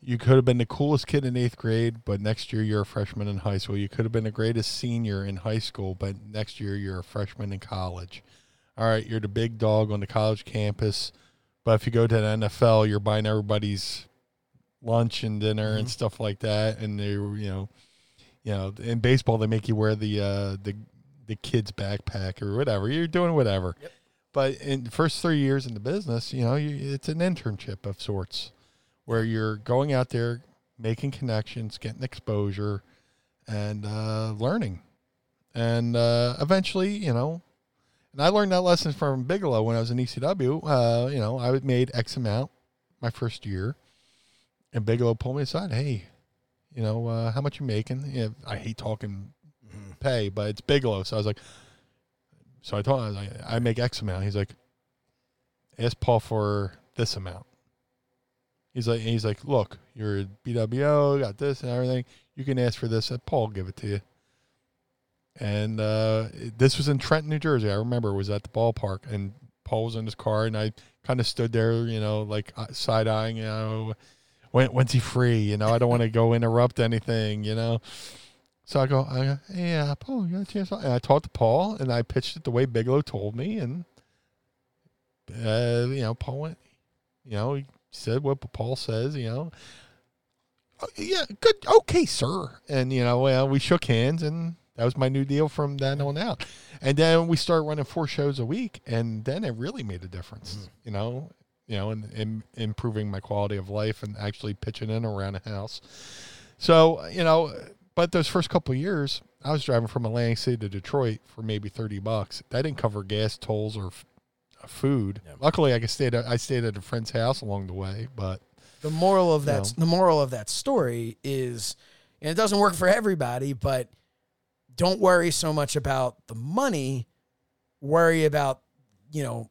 you could have been the coolest kid in eighth grade, but next year you're a freshman in high school. You could have been the greatest senior in high school, but next year you're a freshman in college. All right, you're the big dog on the college campus, but if you go to the NFL, you're buying everybody's lunch and dinner and stuff like that, and they, you know, you know, in baseball they make you wear the uh, the the kid's backpack or whatever. You're doing whatever. But in the first three years in the business, you know, you, it's an internship of sorts where you're going out there, making connections, getting exposure, and uh, learning. And uh, eventually, you know, and I learned that lesson from Bigelow when I was in ECW. Uh, you know, I made X amount my first year, and Bigelow pulled me aside. Hey, you know, uh, how much you making? Yeah, I hate talking pay, but it's Bigelow, so I was like, so I told him I was like, I make X amount. He's like, ask Paul for this amount. He's like, he's like, look, you're a BWO, got this and everything. You can ask for this, and Paul give it to you. And uh, this was in Trenton, New Jersey. I remember it was at the ballpark, and Paul was in his car, and I kind of stood there, you know, like side eyeing, you know, when when's he free? You know, I don't want to go interrupt anything, you know. So I go, I go, hey, uh, Paul, you got a chance? And I talked to Paul, and I pitched it the way Bigelow told me, and uh, you know, Paul went, you know, he said what Paul says, you know. "Oh, Yeah, good, okay, sir. And you know, well, we shook hands, and that was my new deal from then on out. And then we started running four shows a week, and then it really made a difference, mm-hmm. you know. You know, and, and improving my quality of life and actually pitching in around the house. So, you know, but those first couple of years, I was driving from Atlantic City to Detroit for maybe 30 bucks. That didn't cover gas tolls or f- uh, food. Luckily, I could stay at, I stayed at a friend's house along the way, but the moral of that No. the moral of that story is and it doesn't work for everybody but don't worry so much about the money worry about you know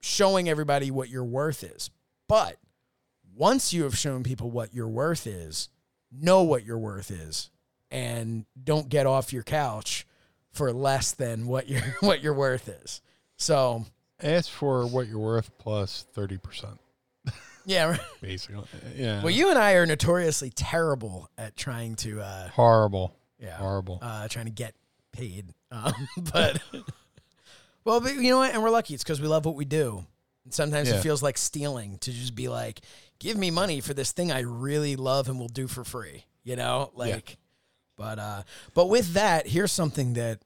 showing everybody what your worth is but once you have shown people what your worth is know what your worth is and don't get off your couch for less than what your what your worth is so ask for what you're worth plus 30%, yeah basically. Yeah. well you and i are notoriously terrible at trying to uh Horrible. Yeah. Horrible. Uh, trying to get paid. Um, but, well, but you know what? And we're lucky. It's because we love what we do. And sometimes Yeah. it feels like stealing to just be like, give me money for this thing I really love and will do for free. You know, like, but, uh, but with that, here's something that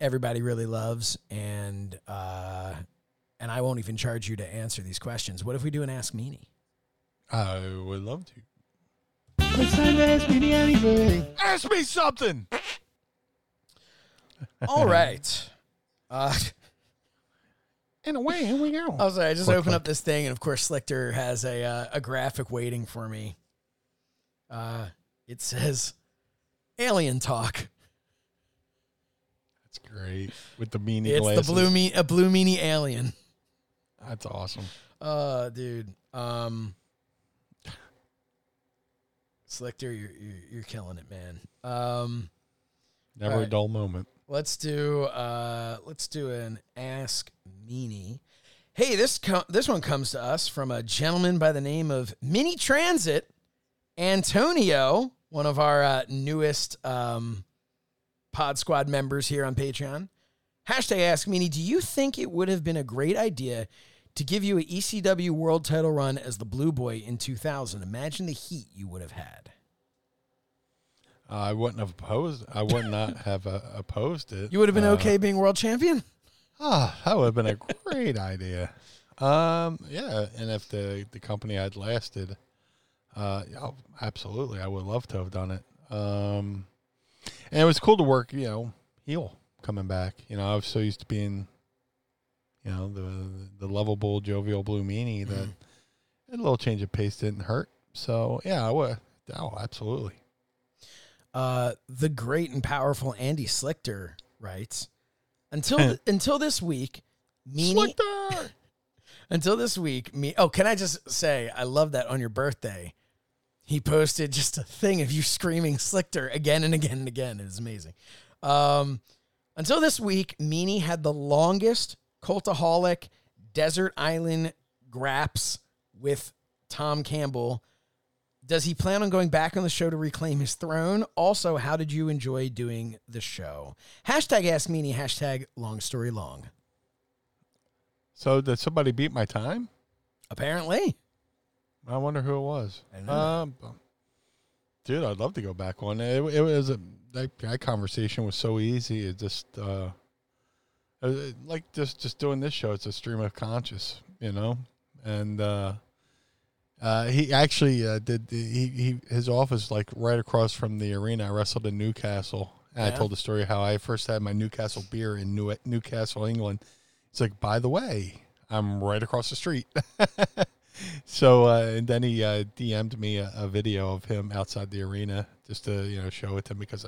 everybody really loves. And, uh, and I won't even charge you to answer these questions. What if we do an Ask Meanie? I would love to. It's time to ask me anything. Ask me something. All right. Uh, And away, here we go. Oh, sorry. I just Click, click. up this thing, and of course, Slichter has a uh, a graphic waiting for me. Uh, it says "Alien Talk." That's great. With the meanie It's glasses. the blue me a blue meanie alien. That's awesome. Uh, dude. Um, Slichter, you're, you're you're killing it, man. Um, Never a dull moment. let's do uh let's do an ask meanie. Hey, this co- this one comes to us from a gentleman by the name of Mini Transit Antonio, one of our uh, newest um, Pod Squad members here on Patreon. Hashtag Ask Meanie. Do you think it would have been a great idea to give you an ECW World Title run as the Blue Boy in 2000? Imagine the heat you would have had. Uh, I wouldn't have opposed. I would not have uh, opposed it. You would have been Uh, okay being World Champion. Ah, that would have been a great idea. Um, yeah, and if the the company had lasted, uh, yeah, absolutely, I would love to have done it. Um, and it was cool to work, you know, heel coming back. You know, I was so used to being, you know, the the lovable, jovial blue meanie that a little change of pace didn't hurt. So yeah, I would. Oh, absolutely. Uh, the great and powerful Andy Slichter writes, until th- until this week, Meanie. Slichter! Until this week, me. Oh, can I just say I love that on your birthday, he posted just a thing of you screaming Slichter again and again and again. It was amazing. Um, until this week, Meanie had the longest cultaholic desert island graps with Tom Campbell. Does he plan on going back on the show to reclaim his throne? Also, how did you enjoy doing the show? Hashtag ask Me Meanie, hashtag long story long. So did somebody beat my time? Apparently. I wonder who it was. Um, dude, I'd love to go back one. It, it was a that, that conversation was so easy. It just uh, was, like just just doing this show. It's a stream of conscious, you know. And uh, uh, he actually uh, did. He, he his office like right across from the arena. I wrestled in Newcastle. And Yeah. I told the story how I first had my Newcastle beer in New, Newcastle, England. It's like, by the way, I'm right across the street. so, uh, and then he uh, DM'd me a, a video of him outside the arena just to, you know, show it to him because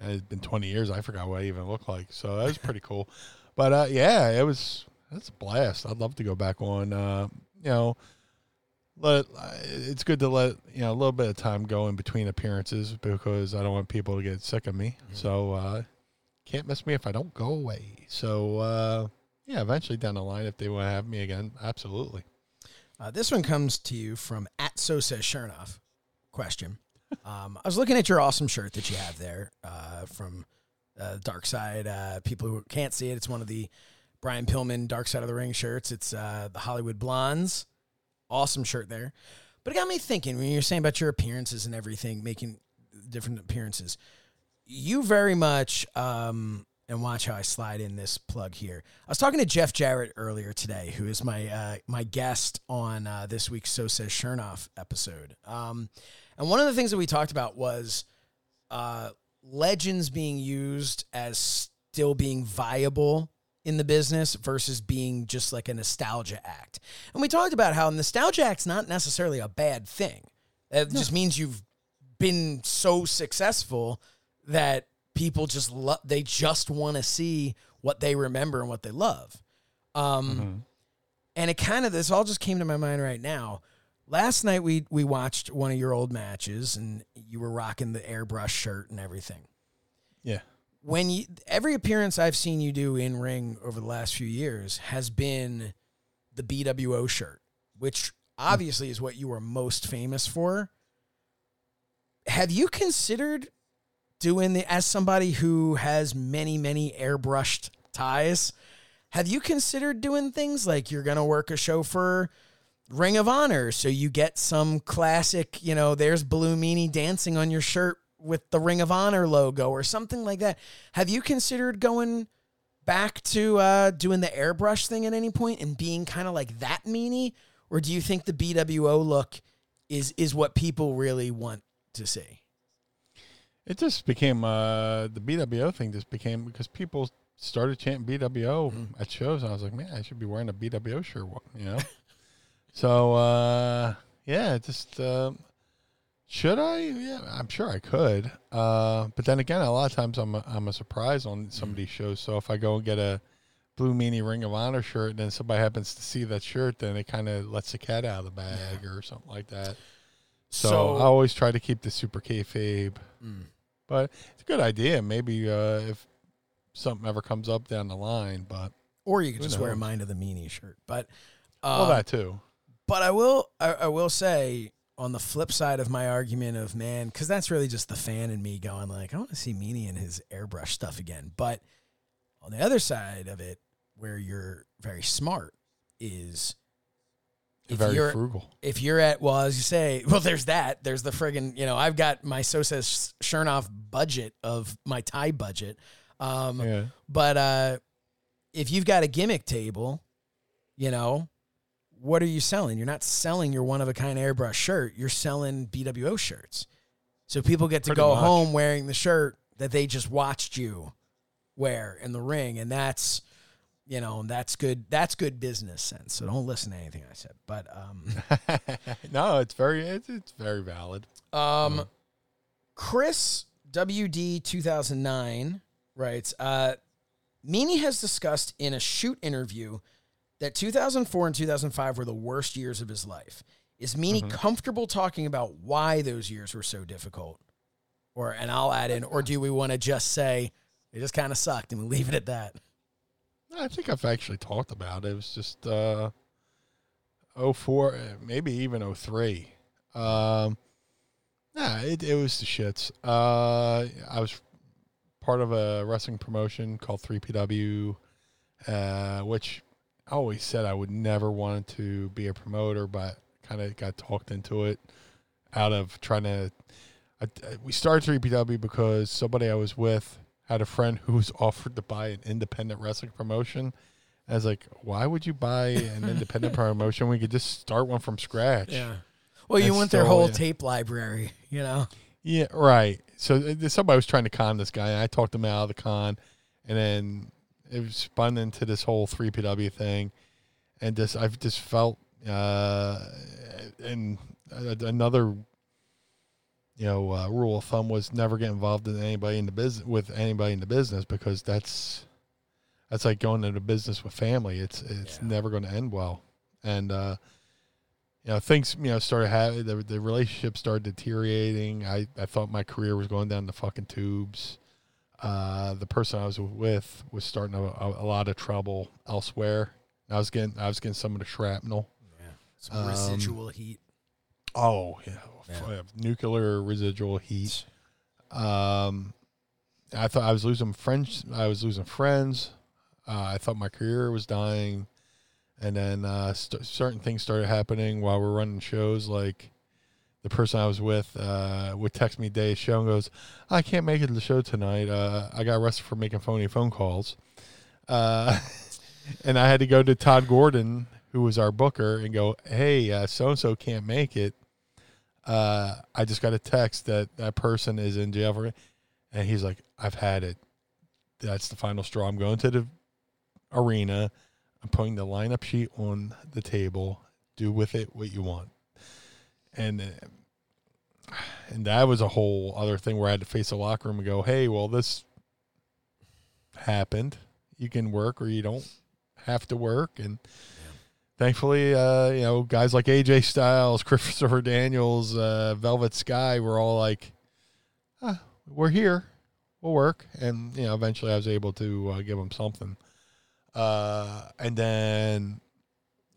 it's been 20 years. I forgot what I even looked like. So that was pretty cool. But uh, yeah, it was, it's a blast. I'd love to go back on, uh, you know, let it's good to let you know a little bit of time go in between appearances because I don't want people to get sick of me. So uh, can't miss me if I don't go away. So uh, yeah, eventually down the line, if they want to have me again, absolutely. Uh, this one comes to you from at So Says Shernoff. Question. Um, I was looking at your awesome shirt that you have there uh, from uh, Dark Side. Uh, people who can't see it, it's one of the Brian Pillman Dark Side of the Ring shirts. It's uh, the Hollywood Blondes. Awesome shirt there. But it got me thinking when you're saying about your appearances and everything, making different appearances. You very much, um, and watch how I slide in this plug here. I was talking to Jeff Jarrett earlier today, who is my uh, my guest on uh, this week's So Says Shernoff episode. Um, and one of the things that we talked about was uh, legends being used as still being viable in the business versus being just like a nostalgia act. And we talked about how nostalgia act's not necessarily a bad thing. It just means you've been so successful that people just love they just want to see what they remember and what they love. Um and it kind of this all just came to my mind right now. Last night we we watched one of your old matches and you were rocking the airbrush shirt and everything Yeah. when you every appearance I've seen you do in ring over the last few years has been the BWO shirt, which hmm. obviously is what you are most famous for. Have you considered doing the as somebody who has many many airbrushed ties? Have you considered doing things like you're going to work a show for Ring of Honor so you get some classic, you know, there's Blue Meanie dancing on your shirt with the Ring of Honor logo or something like that. Have you considered going back to uh, doing the airbrush thing at any point and being kind of like that meanie? Or do you think the BWO look is is what people really want to see? It just became uh, the BWO thing. Just became because people started chanting BWO at shows. And I was like, man, I should be wearing a BWO shirt. You know. so uh, yeah, just uh, should I? Yeah, I'm sure I could. Uh, but then again, a lot of times I'm a, I'm a surprise on some of these shows. So if I go and get a blue meanie Ring of Honor shirt, and then somebody happens to see that shirt, then it kind of lets the cat out of the bag or something like that. So, So- I always try to keep the super kayfabe. Mm. But it's a good idea. Maybe uh, if something ever comes up down the line, but Or you could just wear a knows? mind of the meanie shirt. But all um, that too. But I will I, I will say on the flip side of my argument of man, because that's really just the fan in me going like, I want to see Meanie and his airbrush stuff again. But on the other side of it, where you're very smart, is if Very you're frugal. if you're at well, as you say, well, there's that. There's the friggin' you know, I've got my so says Shernoff budget of my tie budget. Um, Yeah. but uh, if you've got a gimmick table you know, what are you selling? You're not selling your one of a kind airbrush shirt. You're selling BWO shirts. So people get to Pretty go much. home wearing the shirt that they just watched you wear in the ring, and that's you know that's good. That's good business sense. So don't listen to anything I said. But um, no, it's very it's, it's very valid. um, Chris WD two thousand nine writes, uh, Meanie has discussed in a shoot interview that 2004 and 2005 were the worst years of his life. Is Meanie comfortable talking about why those years were so difficult? Or and I'll add in, or do we want to just say it just kind of sucked and we leave it at that? I think I've actually talked about it. It was just uh, 04, uh, maybe even 03. Um, nah, it, it was the shits. Uh, I was part of a wrestling promotion called 3PW, uh, which I always said I would never want to be a promoter, but kind of got talked into it out of trying to. I, we started 3PW because somebody I was with had a friend who was offered to buy an independent wrestling promotion. I was like, why would you buy an independent promotion? We could just start one from scratch. Yeah. Well, you That's want their whole yeah. tape library, you know? Yeah, right. So uh, somebody was trying to con this guy, and I talked him out of the con, and then it spun into this whole three PW thing, and just I've just felt, uh, and another, you know, uh, rule of thumb was never get involved in anybody in the business with anybody in the business because that's that's like going into business with family. It's it's Yeah. never going to end well, and. uh you know things you know started having the, the relationship started deteriorating i i thought my career was going down the fucking tubes uh the person i was with was starting a, a, lot of trouble elsewhere. I was getting i was getting some of the shrapnel. Some Um, residual heat. oh yeah, Yeah. nuclear residual heat. Um i thought i was losing friends i was losing friends. Uh, i thought my career was dying. And then uh, st- certain things started happening while we're running shows like the person i was with uh, would text me day show and goes i can't make it to the show tonight uh, i got arrested for making phony phone calls uh, and i had to go to tod gordon who was our booker and go hey so and so can't make it uh, i just got a text that that person is in jail for it. and he's like i've had it that's the final straw i'm going to the arena I'm putting the lineup sheet on the table. Do with it what you want. And and that was a whole other thing where I had to face the locker room and go, "Hey, well, this happened. You can work or you don't have to work." And thankfully, uh, you know, guys like AJ Styles, Christopher Daniels, uh, Velvet Sky were all like, ah, "We're here. We'll work." And you know, eventually, I was able to uh, give them something. Uh, and then,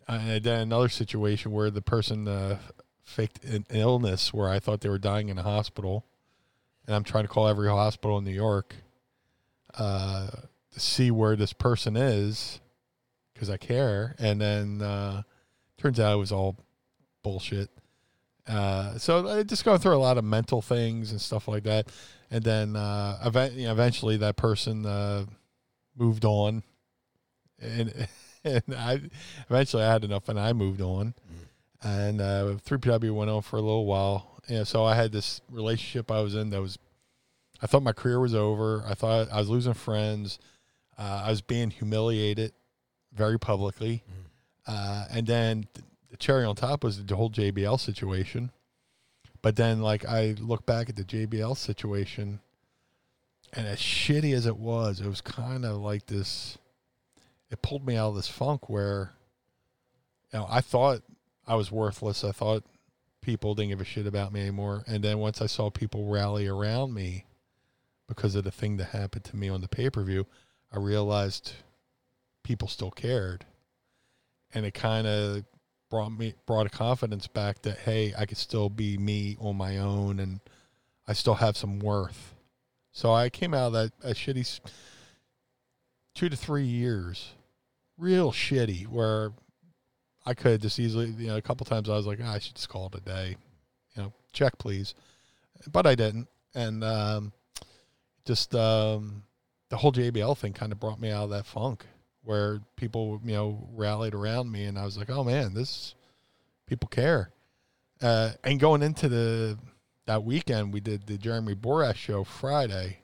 and then another situation where the person uh, faked an illness where I thought they were dying in a hospital, and I'm trying to call every hospital in New York uh, to see where this person is because I care. And then uh, turns out it was all bullshit. Uh, so I just going through a lot of mental things and stuff like that, and then uh, event, you know, eventually that person uh, moved on and and I eventually I had enough and I moved on. And uh, 3PW went on for a little while. And so I had this relationship I was in that was, I thought my career was over. I thought I was losing friends. Uh, I was being humiliated very publicly. Uh, and then the cherry on top was the whole JBL situation. But then, like, I look back at the JBL situation, and as shitty as it was, it was kind of like this it pulled me out of this funk where you know I thought I was worthless. I thought people didn't give a shit about me anymore. And then once I saw people rally around me because of the thing that happened to me on the pay per view, I realized people still cared. And it kind of brought me brought a confidence back that hey, I could still be me on my own and I still have some worth. So I came out of that, that shitty two to three years, real shitty, where I could just easily, you know, a couple times I was like, "Ah, I should just call it a day, you know, check please, but I didn't, and um, just um, the whole JBL thing kind of brought me out of that funk where people you know rallied around me, and I was like, oh man, this people care. Uh, and going into the that weekend, we did the Jeremy Borash show Friday,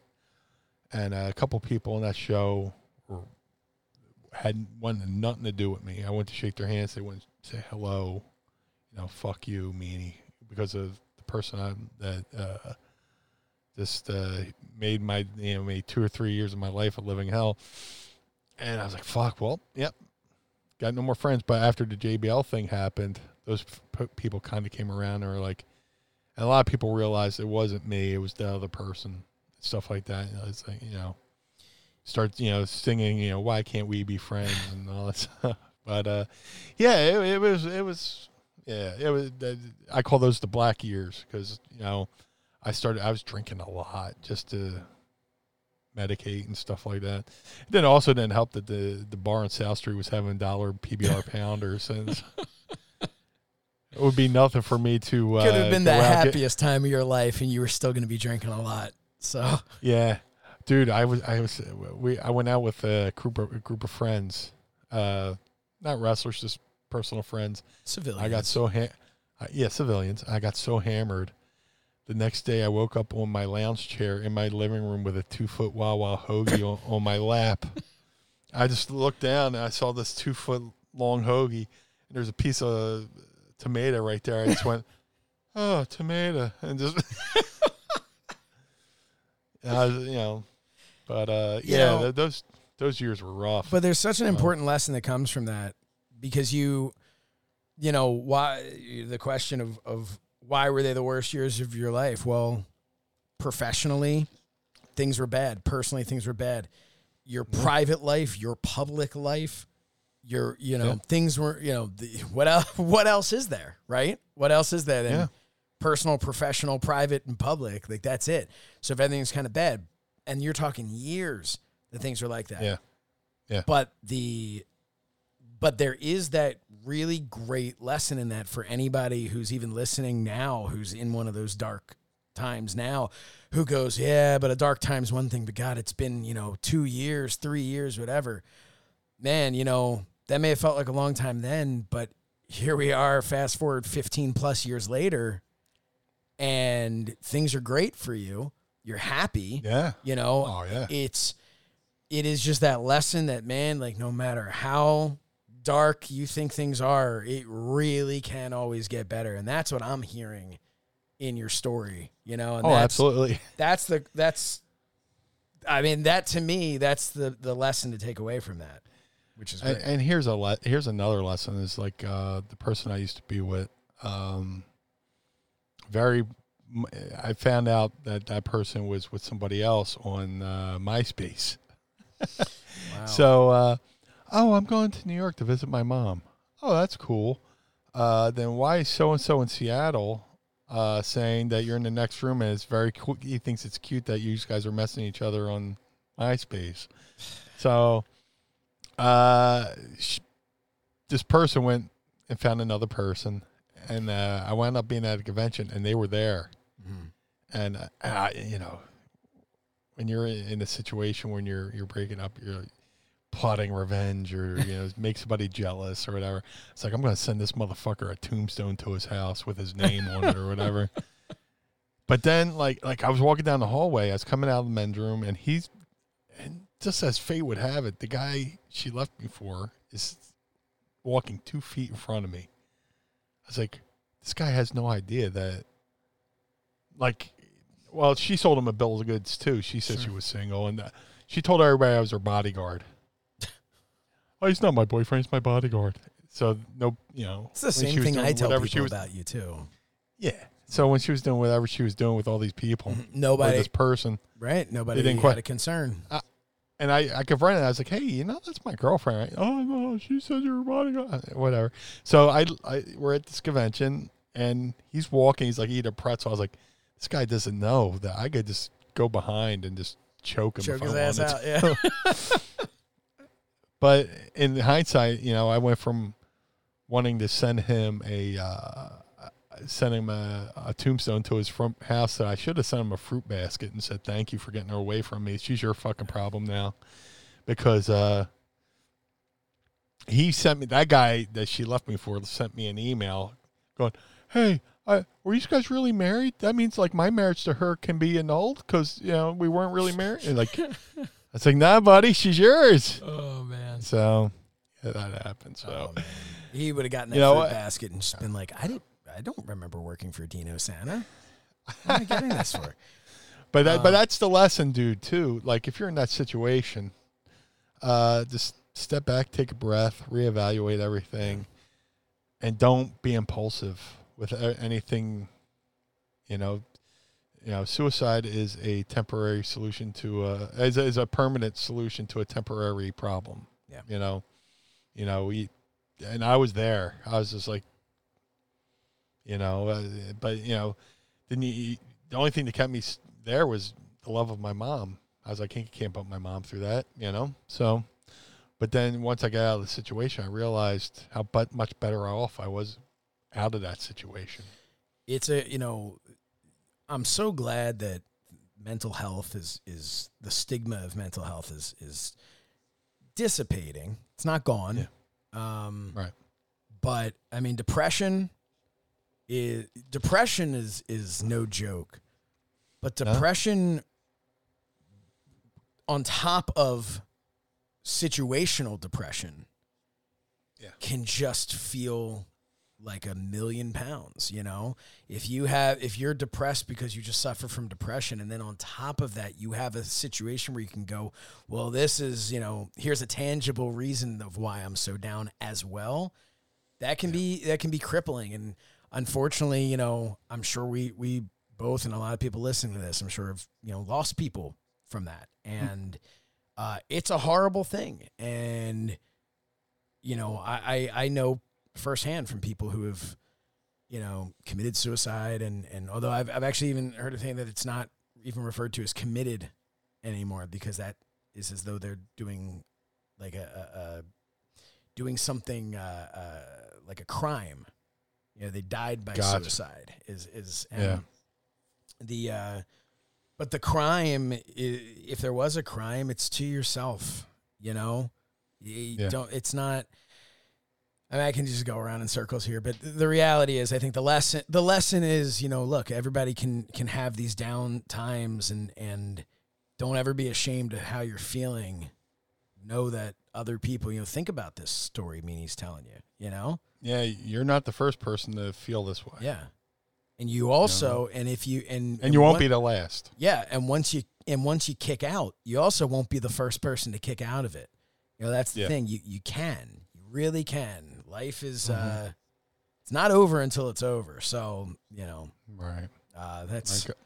and a couple people in that show had wanted nothing to do with me. I went to shake their hands. They wouldn't say hello. You know, fuck you, meanie, because of the person I that uh, just uh, made my you know made two or three years of my life a living hell. And I was like, fuck. Well, yep, got no more friends. But after the JBL thing happened, those p- people kind of came around and were like, and a lot of people realized it wasn't me; it was the other person, stuff like that. You know, it's like you know, start you know singing, you know, why can't we be friends and all that stuff. But uh, yeah, it, it was it was yeah it was. uh, I call those the black years because you know I started I was drinking a lot just to medicate and stuff like that. It then also didn't help that the the bar in South Street was having dollar PBR pounders and. It would be nothing for me to. Uh, Could have been go the out, get- happiest time of your life, and you were still going to be drinking a lot. So Yeah, dude, I was I was we I went out with a group of, a group of friends, uh, not wrestlers, just personal friends. civilians. I got so ha- uh, yeah civilians. I got so hammered. The next day, I woke up on my lounge chair in my living room with a two foot Wawa hoagie on, on my lap. I just looked down and I saw this two foot long hoagie, and there's a piece of tomato right there. I just went, oh, tomato, and just, I was, you know, but uh, You yeah, know- th- those those years were rough. But there's such an important lesson that comes from that because you, you know, why the question of of why were they the worst years of your life? Well, professionally, things were bad. Personally, things were bad. Your private life, your public life, your you know Yeah. things were you know the, what else? What else is there? Right? What else is there than Yeah. personal, professional, private, and public? Like that's it. So if everything's kind of bad, and you're talking years that things are like that. Yeah, Yeah. but the but there is that really great lesson in that for anybody who's even listening now who's in one of those dark times now who goes yeah but a dark time's one thing but god it's been you know 2 years 3 years whatever. Man you know that may have felt like a long time then but here we are fast forward 15 plus years later and things are great for you you're happy yeah. you know Oh yeah. it's it is just that lesson that man like no matter how dark you think things are it really can always get better and that's what i'm hearing in your story you know and Oh, that's, absolutely. that's the that's i mean that to me that's the the lesson to take away from that which is great And, and here's a le- here's another lesson is like uh, the person I used to be with. Um, very, I found out that that person was with somebody else on uh, MySpace. wow. So, uh, oh, I'm going to New York to visit my mom. Oh, that's cool. Uh, then why is so and so in Seattle uh, saying that you're in the next room and it's very cool? He thinks it's cute that you guys are messing each other on MySpace. So, uh, sh- this person went and found another person, and uh, I wound up being at a convention, and they were there. Mhm. And uh, I, you know, when you're in a situation when you're you're breaking up, you're plotting revenge or you know make somebody jealous or whatever. It's like I'm going to send this motherfucker a tombstone to his house with his name on it or whatever. But then, like like I was walking down the hallway, I was coming out of the men's room, and he's and just as fate would have it, the guy she left me for is walking two feet in front of me. I was like, this guy has no idea that, like, well, she sold him a bill of goods too. She said she was single, and uh, she told everybody I was her bodyguard. oh, he's not my boyfriend; he's my bodyguard. So no, you know, it's the same thing i tell people she was, about you too Yeah. So when she was doing whatever she was doing with all these people, nobody this person, right nobody didn't had quite- a concern and I, I confronted her. I was like, hey, you know, that's my girlfriend, right? Oh, no, she said you're a bodyguard. Whatever. So I, I, we're at this convention, and he's walking. He's like eat a pretzel. I was like, this guy doesn't know that I could just go behind and just choke him choke if his I ass out yeah. But in hindsight, you know, I went from wanting to send him a uh, send him a, a tombstone to his front house that I should have sent him a fruit basket and said thank you for getting her away from me. She's your fucking problem now, because uh, he sent me that guy that she left me for sent me an email going, "Hey, I, were you guys really married? That means like my marriage to her can be annulled because you know we weren't really married." And like, I was like, "Nah, buddy, she's yours." Oh man. So yeah, that happened. So Oh. He would have gotten that You know basket and just been like, I didn't I don't remember working for Dino Santa. What am I getting this for? But that, but Um, that's the lesson, dude. Too like if you're in that situation, uh, just step back, take a breath, reevaluate everything, and don't be impulsive with a- anything. You know, you know, suicide is a temporary solution to a is is a permanent solution to a temporary problem. Yeah. You know, you know we, and I was there. I was just like, you know, uh, but you know, didn't you, the only thing that kept me there was the love of my mom. I was like, I can't put my mom through that, you know. So, but then once I got out of the situation, I realized how but much better off I was out of that situation. It's a you know, I'm so glad that mental health is is the stigma of mental health is is dissipating. It's not gone. Um Right. but I mean depression is depression is is no joke. But No? depression on top of situational depression Yeah. can just feel like a million pounds, you know? If you have if you're depressed because you just suffer from depression and then on top of that you have a situation where you can go, well this is, you know, here's a tangible reason of why I'm so down as well. That can be that can be crippling and unfortunately, you know, I'm sure we we both and a lot of people listening to this, I'm sure have, you know, lost people from that. And uh it's a horrible thing. And you know, I, I, I know firsthand from people who have, you know, committed suicide and, and although I've, I've actually even heard a thing that it's not even referred to as committed anymore because that is as though they're doing like a, a, a doing something uh, uh, like a crime. You know, they died by Gotcha. suicide. Is is and Yeah. the uh, but the crime, if there was a crime, it's to yourself. You know, you Yeah. don't. It's not. I mean, I can just go around in circles here, but the reality is, I think the lesson the lesson is, you know, look, everybody can can have these down times, and and don't ever be ashamed of how you're feeling. Know that other people, you know, think about this story Meanie's telling you. You know, Yeah, you're not the first person to feel this way, yeah, and you also, and if you and and you won't one- be the last. yeah, and once you and once you kick out, you also won't be the first person to kick out of it. You know, that's the Yeah. thing. You you can. You really can. Life is Mm-hmm. uh it's not over until it's over. So, you know, Right. uh that's Like,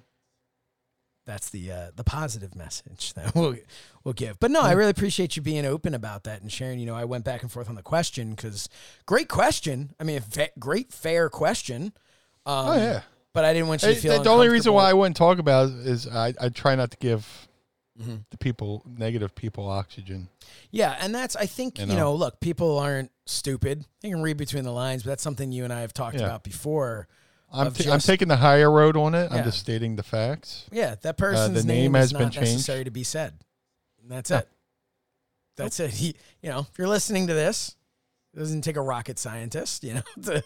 that's the uh the positive message that we'll we'll give. But no, I really appreciate you being open about that and sharing, you know, I went back and forth on the question cuz great question. I mean, fa- great fair question. Um, oh yeah. But I didn't want you to feel the only reason why I wouldn't talk about it is I, I try not to give Mhm. the people negative people oxygen. Yeah, and that's I think you You know, know? look, people aren't stupid. They can read between the lines, but that's something you and I have talked Yeah. about before. I'm, Of ta- I'm taking the higher road on it. Yeah. I'm just stating the facts. Yeah, that person's the name, name is has not been changed. necessary to be said. And that's No. it. That's it. He, you know, if you're listening to this, it doesn't take a rocket scientist, you know, to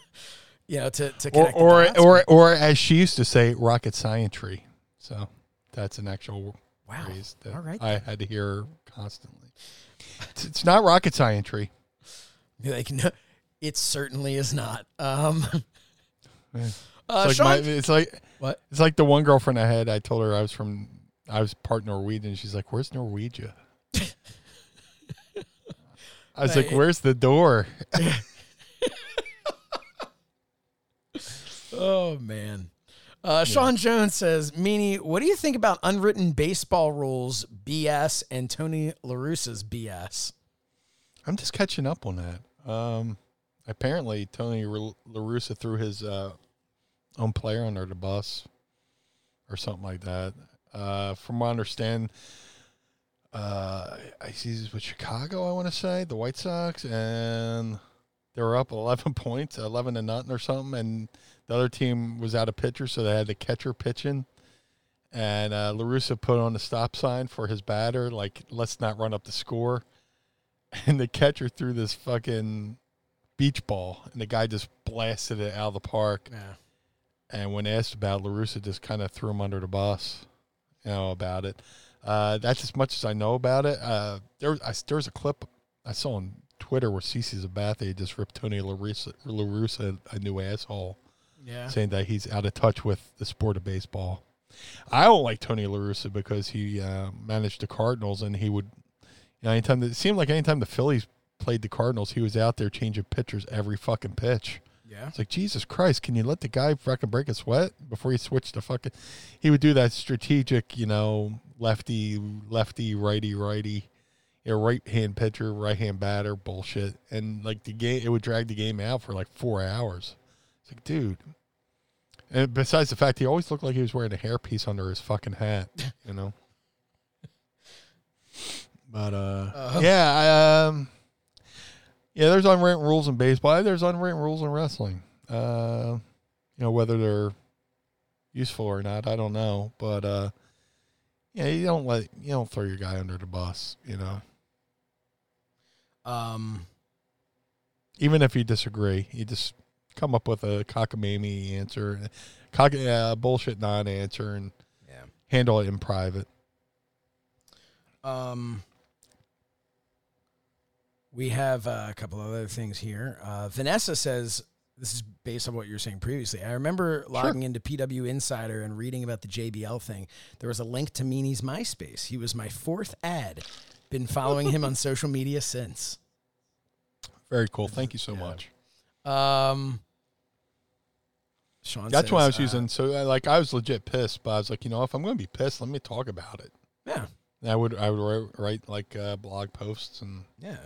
you know to to Or connect the or or, or as she used to say, rocket scientry. So that's an actual wow. that All right. I had to hear constantly. It's, it's not rocket science. Be like, no, it certainly is not. Um, uh, It's Sean, like, my, it's like what? it's like the one girlfriend I had. I told her I was from I was part Norwegian. She's like, "Where's Norwegia?" I was like, "Where's the door?" Oh man. Uh, Sean Jones says, "Meanie, what do you think about unwritten baseball rules BS and Tony La Russa's BS?" I'm just catching up on that. Um, apparently, Tony Ru- La Russa threw his uh, own player under the bus or something like that. Uh, from what I understand, uh, I see he's with Chicago, I want to say, the White Sox, and they were up 11 points, 11 to nothing or something, and the other team was out of pitcher, so they had the catcher pitching. And uh, La Russa put on the stop sign for his batter, like, let's not run up the score. and the catcher threw this fucking beach ball, and the guy just blasted it out of the park. Yeah. And when asked about, it, La Russa just kind of threw him under the bus, you know, about it. Uh, that's as much as I know about it. Uh, there, I, there was a clip I saw on Twitter where CC Sabathia just ripped Tony La Russa, LaRussa a new asshole, Yeah. saying that he's out of touch with the sport of baseball. I don't like Tony La Russa because he uh, managed the Cardinals and he would, you know, anytime it seemed like anytime the Phillies played the Cardinals, he was out there changing pitchers every fucking pitch. Yeah. It's like Jesus Christ, can you let the guy fucking break a sweat before he switched to fucking? He would do that strategic, you know, lefty, lefty, righty, righty, you know, right hand pitcher, right hand batter bullshit, and like the game, it would drag the game out for like four hours. It's like, dude. And besides the fact he always looked like he was wearing a hairpiece under his fucking hat, you know. But uh, Uh-huh. yeah, I, um, yeah, there's unwritten rules in baseball. There's unwritten rules in wrestling. Uh, you know whether they're useful or not, I don't know. But uh, yeah, you don't let you don't throw your guy under the bus. You know, Um. even if you disagree, you just come up with a cockamamie answer, cock uh, bullshit non-answer, and Yeah. handle it in private. Um. We have uh, a couple other things here. Uh, Vanessa says this is based on what you were saying previously. I remember logging into PW Insider and reading about the JBL thing. There was a link to Meanie's MySpace. He was my fourth ad. Been following him on social media since. Very cool. Thank you so Yeah. much. Um, Sean. That's says, why I was uh, using. So uh, like I was legit pissed, but I was like, you know, if I'm going to be pissed, let me talk about it. Yeah, And I would I would write, write like uh, blog posts, and yeah.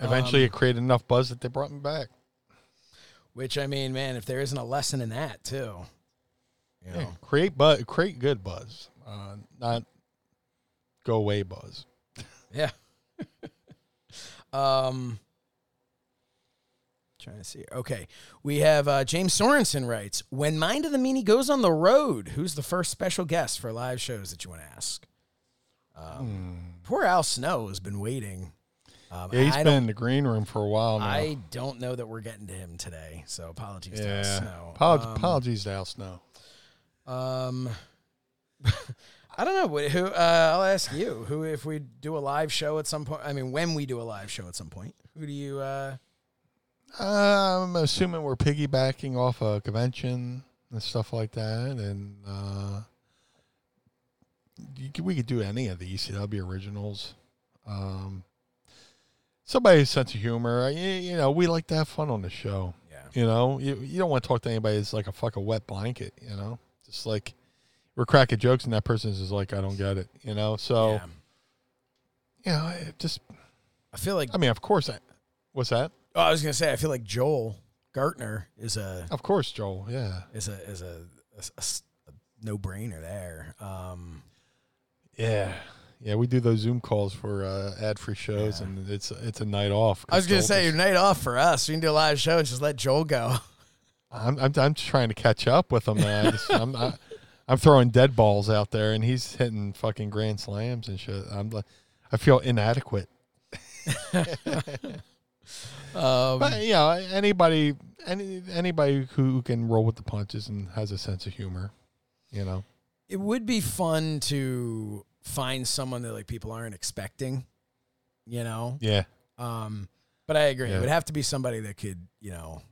eventually Um, it created enough buzz that they brought me back. Which I mean, man, if there isn't a lesson in that too, you know. Yeah, create buzz, create good buzz, uh, not go away buzz. Yeah. um trying to see. Okay. We have uh, James Sorensen writes, "When Mind of the Meanie goes on the road, who's the first special guest for live shows that you want to ask?" Um, Poor Al Snow has been waiting. Um. Yeah, he's I been in the green room for a while now. I don't know that we're getting to him today, so apologies to Al Snow. Apolog- Um, apologies to Al Snow. Um, I don't know. Who? Uh, I'll ask you. Who, if we do a live show at some point? I mean, when we do a live show at some point, who do you? Uh, I'm assuming we're piggybacking off a convention and stuff like that, and uh, you could, we could do any of the ECW originals. Um, somebody's sense of humor, you, you know, we like to have fun on the show. yeah. You know, you, you don't want to talk to anybody that's like a fucking wet blanket. You know, just like we're cracking jokes and that person's just like, I don't get it. You know, so yeah. you know, it just I feel like. I mean, of course, I, what's that? Oh, I was gonna say. I feel like Joel Gertner is a Of course, Joel. Yeah, is a is a, no brainer there. Um, yeah, yeah. We do those Zoom calls for uh, ad free shows, Yeah. and it's it's a night off. I was gonna 'cause say Joel your night off for us. We can do a live show and just let Joel go. I'm, I'm I'm trying to catch up with him. Man. I just, I'm I, I'm throwing dead balls out there, and he's hitting fucking grand slams and shit. I'm like, I feel inadequate. Um, But you know, anybody, any anybody who can roll with the punches and has a sense of humor, you know. it would be fun to find someone that like people aren't expecting. You know, Yeah, Um, but I agree. Yeah. It would have to be somebody that could, you know,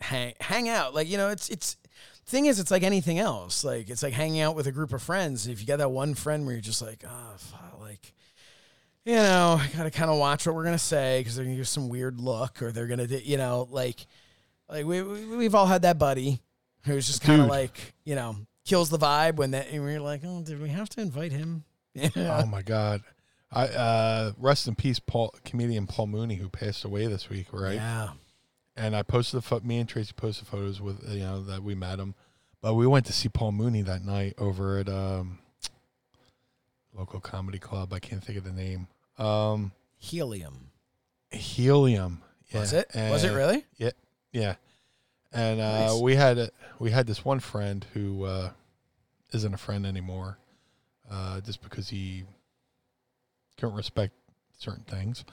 hang hang out. Like, you know, it's it's thing is it's like anything else. Like it's like hanging out with a group of friends. If you got that one friend where you're just like, oh, fuck, like, you know, I gotta kind of watch what we're gonna say because they're gonna give some weird look or they're gonna, do, you know, like, like we, we we've all had that buddy who's just kind of like, you know, kills the vibe when that and we're like, oh, did we have to invite him? Yeah. Oh my god. I uh rest in peace Paul comedian Paul Mooney who passed away this week, right? Yeah. And I posted the pho- me and Tracy posted photos with you know that we met him. But we went to see Paul Mooney that night over at um local comedy club. I can't think of the name. Um Helium. Helium. Yeah. Was it? Was it really? Yeah. Yeah. And uh, Nice. we had a, we had this one friend who uh, isn't a friend anymore, uh, just because he couldn't respect certain things.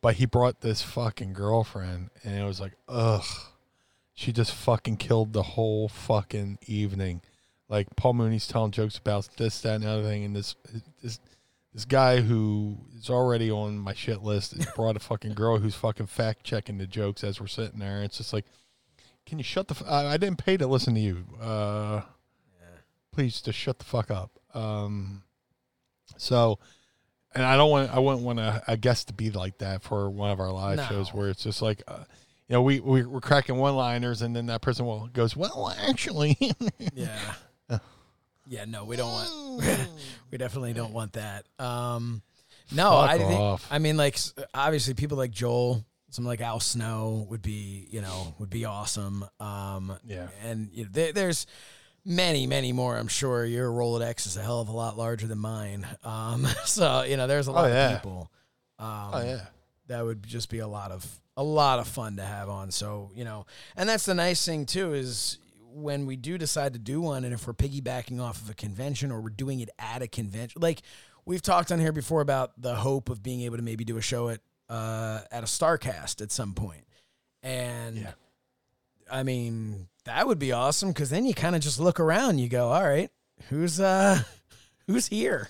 But he brought this fucking girlfriend, and it was like, ugh. She just fucking killed the whole fucking evening. Like Paul Mooney's telling jokes about this, that, and the other thing, and this this this guy who is already on my shit list brought a fucking girl who's fucking fact checking the jokes as we're sitting there. It's just like, can you shut the? F- I, I didn't pay to listen to you. Uh, please just shut the fuck up. Um, so, and I don't want. I wouldn't want a, a guest to be like that for one of our live No. shows where it's just like. Uh, you know, we, we we're cracking one liners, and then that person will goes, "Well, actually, Yeah. Yeah, no, we don't want. we definitely don't want that. Um, no, Fuck I think. off. I mean, like obviously, people like Joel, some like Al Snow would be, you know, would be awesome. Um, Yeah. and you know, there, there's many, many more. I'm sure your Rolodex is a hell of a lot larger than mine. Um, so you know, there's a lot yeah. of people. Um, oh yeah, that would just be a lot of a lot of fun to have on. So you know, and that's the nice thing too is when we do decide to do one, and if we're piggybacking off of a convention or we're doing it at a convention, like we've talked on here before about the hope of being able to maybe do a show at uh, at a Starrcast at some point, and Yeah. I mean that would be awesome because then you kind of just look around, and you go, all right, who's uh who's here?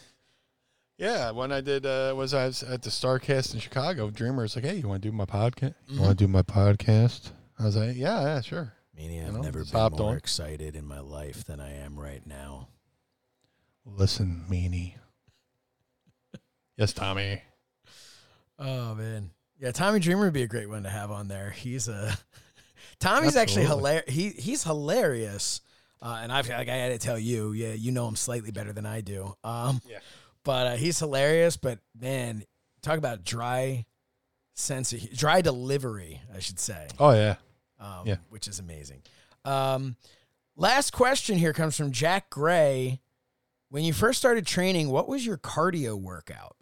yeah. When I did, uh, was I was at the Starrcast in Chicago? Dreamer was like, "Hey, you want to do my podcast? You want to do my podcast?" I was like, "Yeah, yeah, sure." Meaning, I've know, never been more on. excited in my life than I am right now. Listen, meanie. yes, Tommy. Oh man, yeah, Tommy Dreamer would be a great one to have on there. He's a Tommy's actually hilarious. He he's hilarious, uh, and I've like, I had to tell you, yeah, you know him slightly better than I do. Um, Yeah. but uh, he's hilarious. But man, talk about dry sense of dry delivery, I should say. Oh yeah. Um, Yeah. which is amazing. Um, last question here comes from Jack Gray. When you first started training, what was your cardio workout?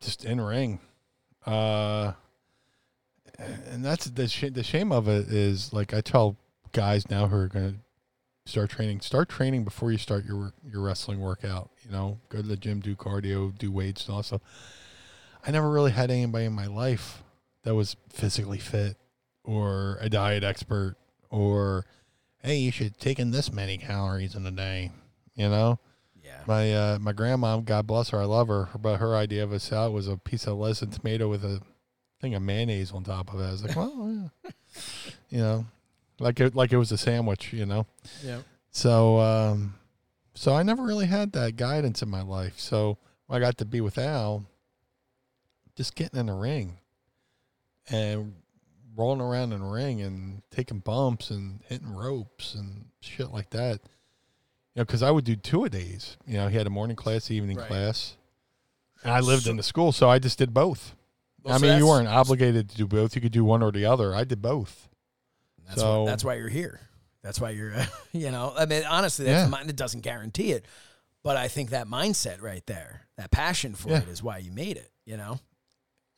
just in ring. Uh, and that's the sh- the shame of it is like I tell guys now who are going to start training, start training before you start your your wrestling workout. You know, go to the gym, do cardio, do weights, and all that stuff. I never really had anybody in my life that was physically fit or a diet expert or hey, you should take in this many calories in a day. You know, Yeah. my uh, my grandma, God bless her, I love her, but her idea of a salad was a piece of lettuce and tomato with a thing of mayonnaise on top of it. I was like, well, yeah. you know, like it like it was a sandwich, you know. Yeah. So um, so I never really had that guidance in my life. So I got to be with Al, just getting in the ring and rolling around in a ring and taking bumps and hitting ropes and shit like that. You know, because I would do two a days. You know, he had a morning class, evening Right. class, and I lived So- in the school, so I just did both. Well, I so mean, you weren't obligated to do both. You could do one or the other. I did both. That's So- why, that's why you're here. That's why you're, you know, I mean, honestly, that's Yeah. It doesn't guarantee it, but I think that mindset right there, that passion for Yeah. it, is why you made it. You know.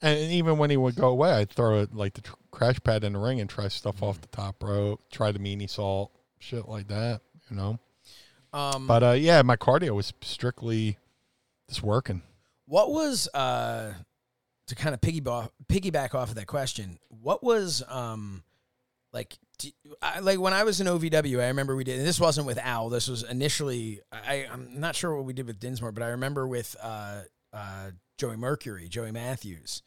And even when he would go away, I'd throw it like the tr- crash pad in the ring and try stuff off the top rope, try the Meaniesault, shit like that, you know. Um, But uh, yeah, my cardio was strictly just working. What was uh to kind of piggyback piggyback off of that question? What was um like d I like when I was in OVW? I remember we did. And this wasn't with Al. This was initially. I I'm not sure what we did with Dinsmore, but I remember with uh uh Joey Mercury, Joey Matthews.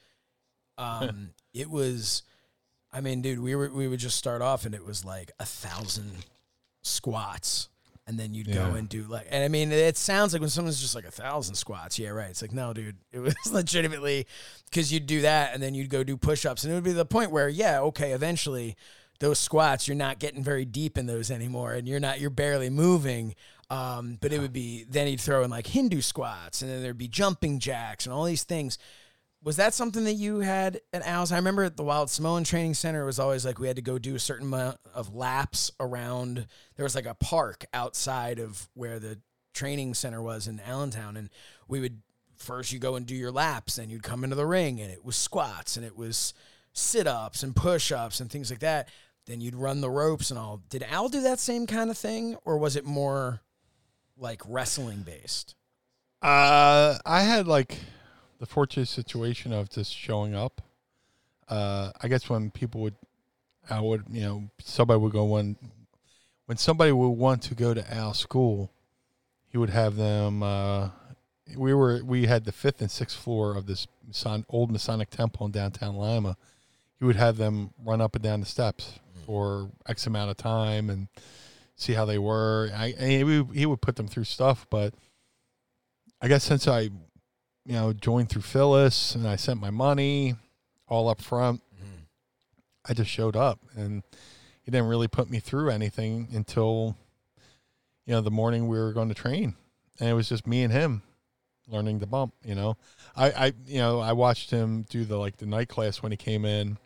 Um, it was. I mean, dude, we were we would just start off, and it was like a thousand squats and then you'd go and do like and i mean it sounds like when someone's just like a thousand squats yeah right it's like no dude it was legitimately because you'd do that and then you'd go do push-ups and it would be the point where yeah okay eventually those squats you're not getting very deep in those anymore and you're not you're barely moving um, but it would be then he'd throw in like hindu squats and then there'd be jumping jacks and all these things was that something that you had at Al's? I remember at the Wild Samoan Training Center, it was always like we had to go do a certain amount of laps around. There was like a park outside of where the training center was in Allentown, and we would first you go and do your laps, and you'd come into the ring, and it was squats, and it was sit ups and push ups and things like that. Then you'd run the ropes and all. Did Al do that same kind of thing, or was it more like wrestling based? Uh, I had like the fortunate situation of just showing up. Uh, I guess when people would, I would, you know, somebody would go when, when somebody would want to go to Al's school, he would have them. Uh, we were we had the fifth and sixth floor of this Mason, old Masonic temple in downtown Lima. He would have them run up and down the steps for X amount of time and see how they were. I, he, would- he would put them through stuff, but I guess since I, you know, joined through Phyllis and I sent my money all up front, mm-hmm. I just showed up and he didn't really put me through anything until, you know, the morning we were going to train. And it was just me and him learning the bump, you know. I, I you know, I watched him do the like the night class when he came in.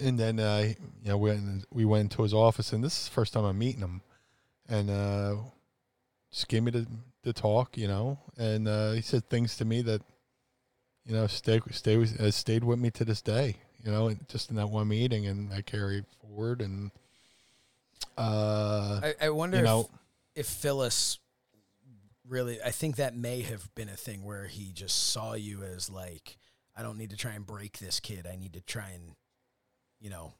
And then uh you know, we went, we went into his office and this is the first time I'm meeting him. And uh just gave me the the talk, you know, and uh he said things to me that you know, stay stay with, has stayed with me to this day. You know, just in that one meeting, and I carry forward. And uh, I, I wonder you if, if Phyllis really. I think that may have been a thing where he just saw you as like, I don't need to try and break this kid. I need to try and, you know,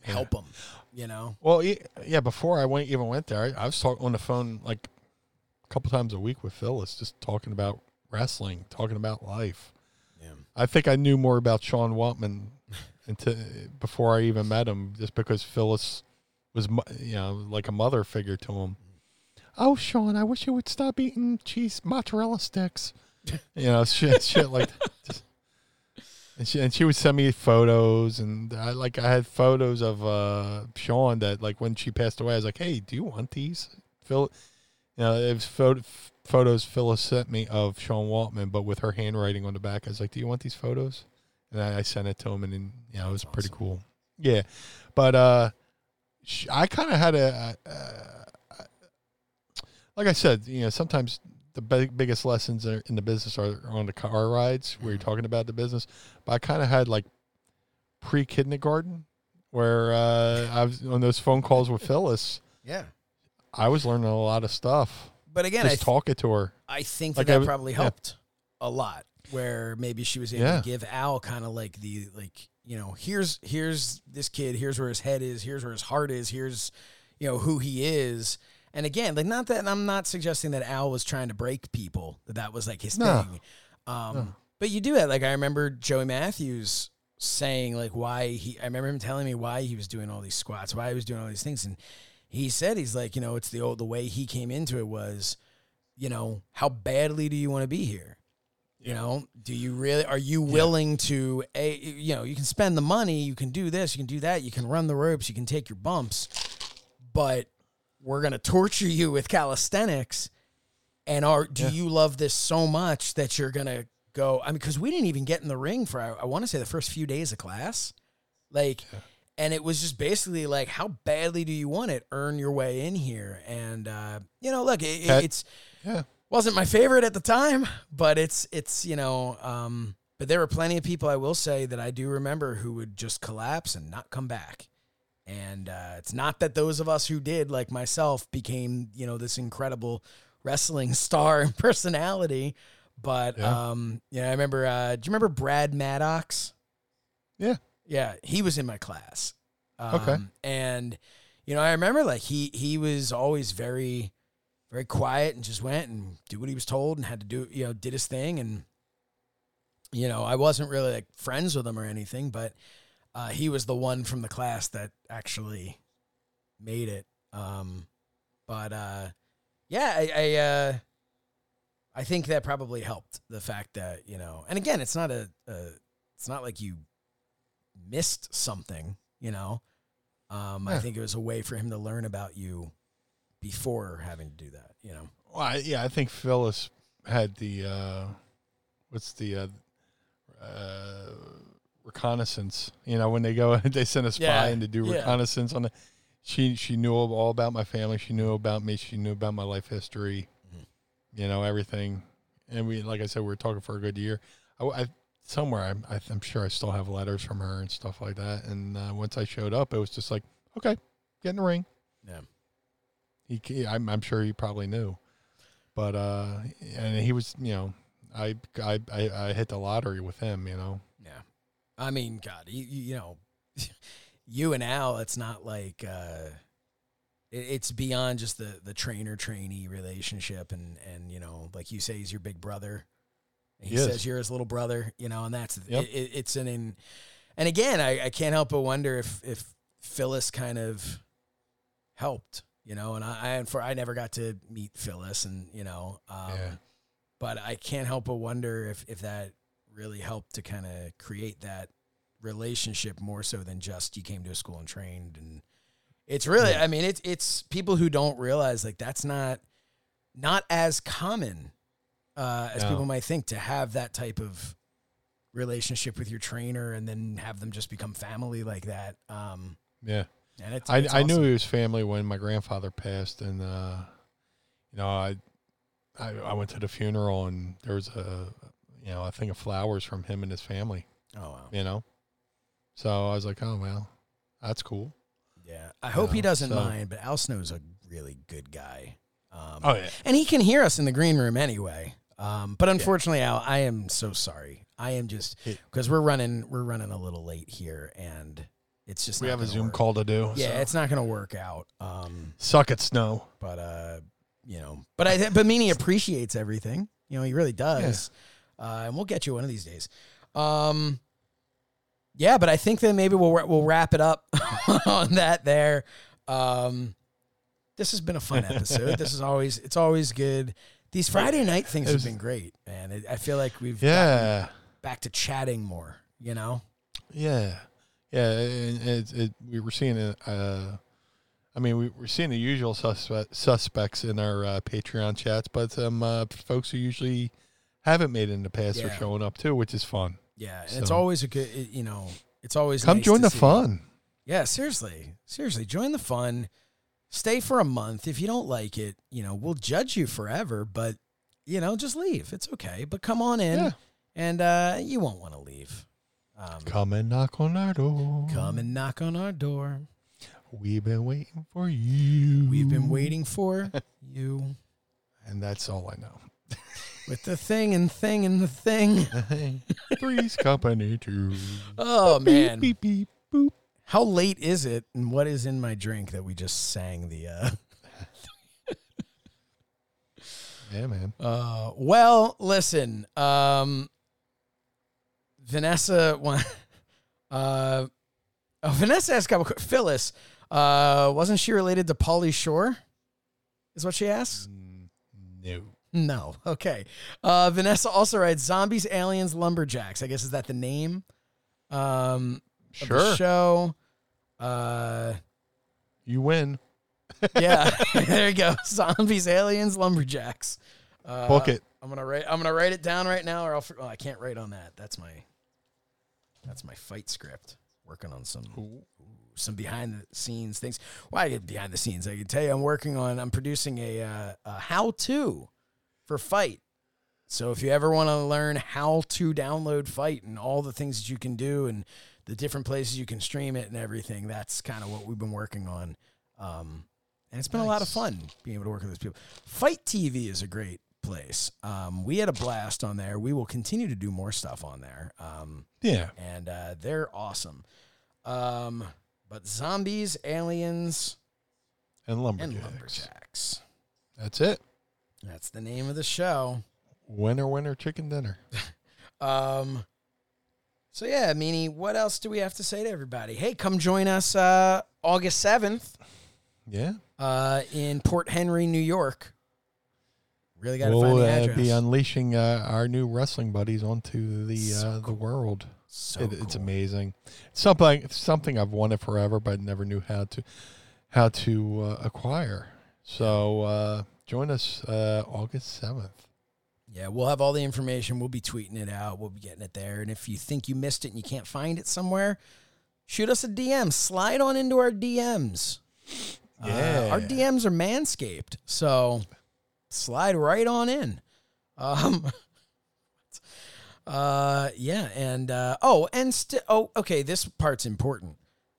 help him. You know. well, yeah, yeah. Before I went even went there, I, I was talking on the phone like a couple times a week with Phyllis, just talking about wrestling, talking about life. Yeah. I think I knew more about Sean Waltman until before I even met him, just because Phyllis was, you know, like a mother figure to him. Mm. Oh, Sean, I wish you would stop eating cheese mozzarella sticks. you know, shit, shit like that. And she and she would send me photos, and I like I had photos of uh Sean that like when she passed away, I was like, hey, do you want these? Phil, you know, it was photo, photos Phyllis sent me of Sean Waltman, but with her handwriting on the back. I was like, "Do you want these photos?" And I, I sent it to him, and then, you know, it was pretty cool. Yeah, but uh, sh- I kind of had a, uh, like I said, you know, sometimes the big, biggest lessons in the business are on the car rides where you're talking about the business. But I kind of had like pre kindergarten where uh, I was on those phone calls with Phyllis. Yeah. I was learning a lot of stuff. But again, I, just th- talking to her. I think Like that, I was- probably yeah. helped a lot. Where maybe she was able Yeah. to give Al kind of like the like you know here's here's this kid here's where his head is here's where his heart is here's you know who he is and again like not that I'm not suggesting that Al was trying to break people that that was like his No. thing um but you do it like I remember Joey Matthews saying like why he I remember him telling me why he was doing all these squats why he was doing all these things and he said he's like you know it's the old the way he came into it was you know, how badly do you want to be here? You know, do you really are you willing to a you know, you can spend the money, you can do this, you can do that, you can run the ropes, you can take your bumps, but we're going to torture you with calisthenics and are do you love this so much that you're going to go I mean cuz we didn't even get in the ring for I, I want to say the first few days of class. Like and it was just basically like how badly do you want it? Earn your way in here and uh you know, look, it, That- it's Yeah. wasn't my favorite at the time, but it's it's you know, um, but there were plenty of people I will say that I do remember who would just collapse and not come back. And uh, it's not that those of us who did, like myself, became you know this incredible wrestling star and personality. But Yeah. um, yeah, I remember. Uh, do you remember Brad Maddox? Yeah. Yeah, he was in my class. Um, Okay. And you know, I remember like he he was always very very quiet and just went and do what he was told and had to do you know did his thing and you know I wasn't really like friends with him or anything, but uh, he was the one from the class that actually made it. Um, but uh, yeah, I I, uh, I think that probably helped the fact that you know, and again, it's not a, a it's not like you missed something, you know. Um, I think it was a way for him to learn about you before having to do that, you know. Well, I, yeah, I think Phyllis had the uh, what's the uh, uh, reconnaissance. You know, when they go, they send a spy Yeah, in to do yeah. reconnaissance on the. She she knew all about my family. She knew about me. She knew about my life history. Mm-hmm. You know everything, and we like I said, we were talking for a good year. I, I somewhere I'm I, I'm sure I still have letters from her and stuff like that. And uh, once I showed up, it was just like, okay, get in the ring. Yeah. He, he I'm, I'm sure he probably knew, but uh, and he was, you know, I, I I I hit the lottery with him. You know. I mean, God, you, you know, you and Al, it's not like uh, it, it's beyond just the the trainer trainee relationship, and and you know, like you say, he's your big brother. And he says you're his little brother, you know, and that's Yep. it, it, it's an in, and again, I, I can't help but wonder if if Phyllis kind of helped, you know, and I, I and for I never got to meet Phyllis, and you know, um, Yeah. but I can't help but wonder if if that really helped to kind of create that relationship more so than just you came to a school and trained and it's really I mean it's it's people who don't realize like that's not not as common uh, as No. people might think to have that type of relationship with your trainer and then have them just become family like that um Yeah. and it's, I, it's I knew he was family when my grandfather passed, and uh, you know, I, I I went to the funeral, and there was a you know a thing of flowers from him and his family. oh wow You know, so I was like, oh well, that's cool. yeah I hope he know, doesn't so- mind but Al Snow's a really good guy um Oh yeah, and he can hear us in the green room anyway. Um, but unfortunately, Al, I am so sorry. I am just because we're running we're running a little late here, and it's just we have a Zoom work. call to do. Yeah, so. it's not going to work out. Um, suck it, snow. but uh, you know, but I but Meanie appreciates everything. You know, he really does. Uh, and we'll get you one of these days. Um, yeah, but I think that maybe we'll we'll wrap it up on that there. Um, this has been a fun episode. this is always it's always good. These Friday night things was- have been great, man. It, I feel like we've Yeah, back to chatting more. You know, yeah, yeah. And it, it, we were seeing it. Uh, I mean, we we're seeing the usual suspect, suspects in our uh, Patreon chats, but some uh, folks who usually haven't made it in the past are showing up too, which is fun. yeah, and it's always a good. you know, it's always Come nice join the fun. Yeah, seriously. Seriously, join the fun. Stay for a month. If you don't like it, you know, we'll judge you forever, but you know, just leave. It's okay. But come on in Yeah. and uh you won't want to leave. Um, Come and knock on our door. come and knock on our door. We've been waiting for you. We've been waiting for you And that's all I know. With the thing and thing and the thing. Three's company too. Oh man. Beep beep boop. How late is it and what is in my drink that we just sang the uh Yeah, man. Uh, well, listen, um, Vanessa, uh, oh, Vanessa asked a couple. Phyllis, uh, wasn't she related to Pauly Shore? Is what she asks. No. No. Okay. Uh, Vanessa also writes zombies, aliens, lumberjacks. I guess is that the name? Um, of the Sure. show. Uh, You win. yeah. there you go. Zombies, aliens, lumberjacks. Uh, Book it. I'm gonna write. I'm gonna write it down right now, or I'll. Oh, I can't write on that. That's my. That's my fight script. Working on some some behind the scenes things. Well, I get behind the scenes. I can tell you, I'm working on. I'm producing a, uh, a how to for FITE. So if you ever want to learn how to download FITE and all the things that you can do and the different places you can stream it and everything, that's kind of what we've been working on. Um, and it's been a lot of fun being able to work with those people. FITE TV is a great place. Um, we had a blast on there. We will continue to do more stuff on there. Um, Yeah. and uh, they're awesome. Um, but zombies, aliens, And lumberjacks. and lumberjacks. That's it. That's the name of the show. Winner, winner, chicken dinner. Um, so yeah, Meanie, what else do we have to say to everybody? Hey, come join us uh, August seventh Yeah. uh, in Port Henry, New York. Really got to We'll find the address. uh, address. be unleashing uh, our new wrestling buddies onto the So uh, the world. so It, It's amazing. It's something it's something I've wanted forever, but never knew how to how to uh, acquire. So uh, join us uh, August seventh. Yeah, we'll have all the information. We'll be tweeting it out. We'll be getting it there. And if you think you missed it and you can't find it somewhere, shoot us a DM. Slide on into our DMs. Uh, our DMs are manscaped. So slide right on in. Um, uh, yeah. And, uh, oh, and, st- oh, okay. This part's important.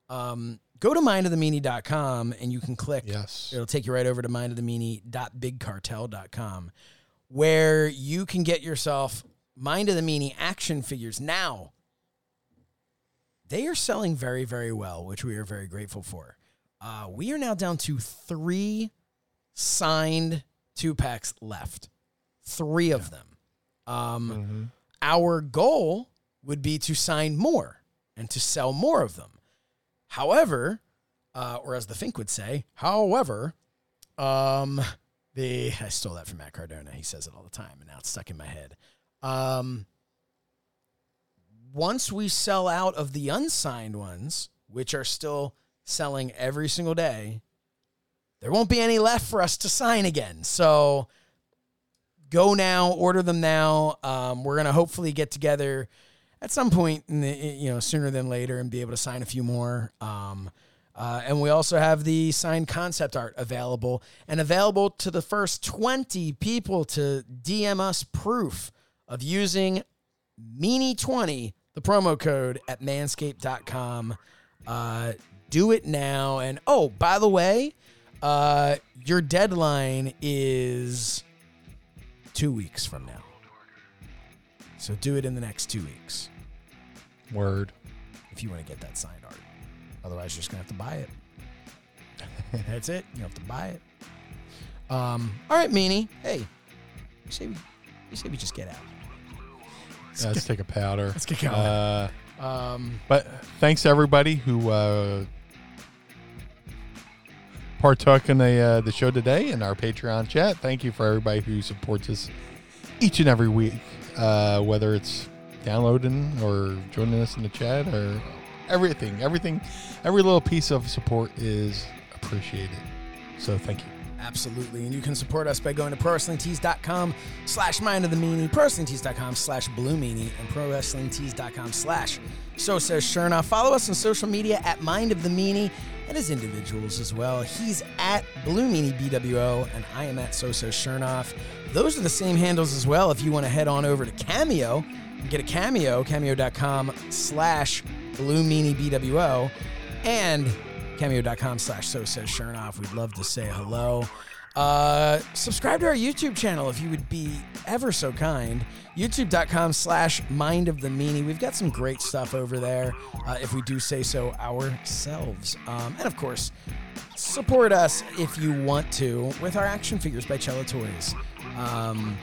Um, go to mindofthemeanie.com and you can click Yes. It'll take you right over to mindofthemeanie.bigcartel.com where you can get yourself Mind of the Meanie action figures. Now, they are selling very, very well, which we are very grateful for. Uh, we are now down to three signed two packs left, three of them. Um, Our goal would be to sign more and to sell more of them. However, uh, or as the Fink would say, however, um, the I stole that from Matt Cardona. He says it all the time, and now it's stuck in my head. Um, once we sell out of the unsigned ones, which are still selling every single day, there won't be any left for us to sign again. So go now, order them now. Um, we're gonna hopefully get together at some point in the you know sooner than later and be able to sign a few more. Um, uh, and we also have the signed concept art available and available to the first 20 people to DM us proof of using Meanie20, the promo code at manscaped.com. Uh, do it now. And oh, by the way, uh, your deadline is two weeks from now. So do it in the next two weeks Word. if you want to get that signed art. Otherwise, you're just gonna have to buy it. That's it. You have to buy it. Um. All right, Meanie. Hey, you say we, you say we just get out. Yeah, let's take a powder. Let's get going. Uh, Um. but thanks to everybody who uh, partook in the uh, the show today in our Patreon chat. Thank you for everybody who supports us each and every week, uh, whether it's downloading or joining us in the chat or everything. Everything, every little piece of support is appreciated. So thank you. Absolutely. And you can support us by going to prowrestlingtees.com slash mind of the meanie, prowrestlingtees.com slash blue meanie, and prowrestlingtees.com slash so says Shernoff. Follow us on social media at mind of the meanie and as individuals as well. He's at blue meanie BWO and I am at so says Shernoff. Those are the same handles as well if you want to head on over to Cameo and get a cameo, cameo.com slash blue meanie BWO and cameo.com slash so says Shernoff. We'd love to say hello. Uh, subscribe to our YouTube channel if you would be ever so kind. YouTube.com slash mind of the meanie. We've got some great stuff over there, uh, if we do say so ourselves. Um, and of course, support us if you want to with our action figures by Cello Toys. Um,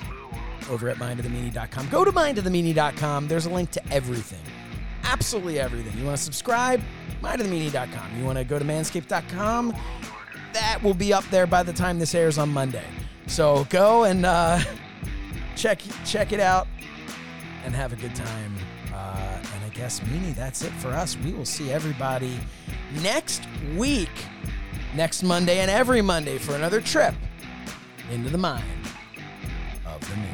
over at mindofthemeanie.com. Go to mindofthemeanie.com. There's a link to everything absolutely everything. You want to subscribe? MindOfTheMeanie.com. You want to go to Manscaped.com? That will be up there by the time this airs on Monday. So go and uh, check check it out and have a good time. Uh, and I guess, Meanie, that's it for us. We will see everybody next week, next Monday, and every Monday for another trip into the mind of the Meanie.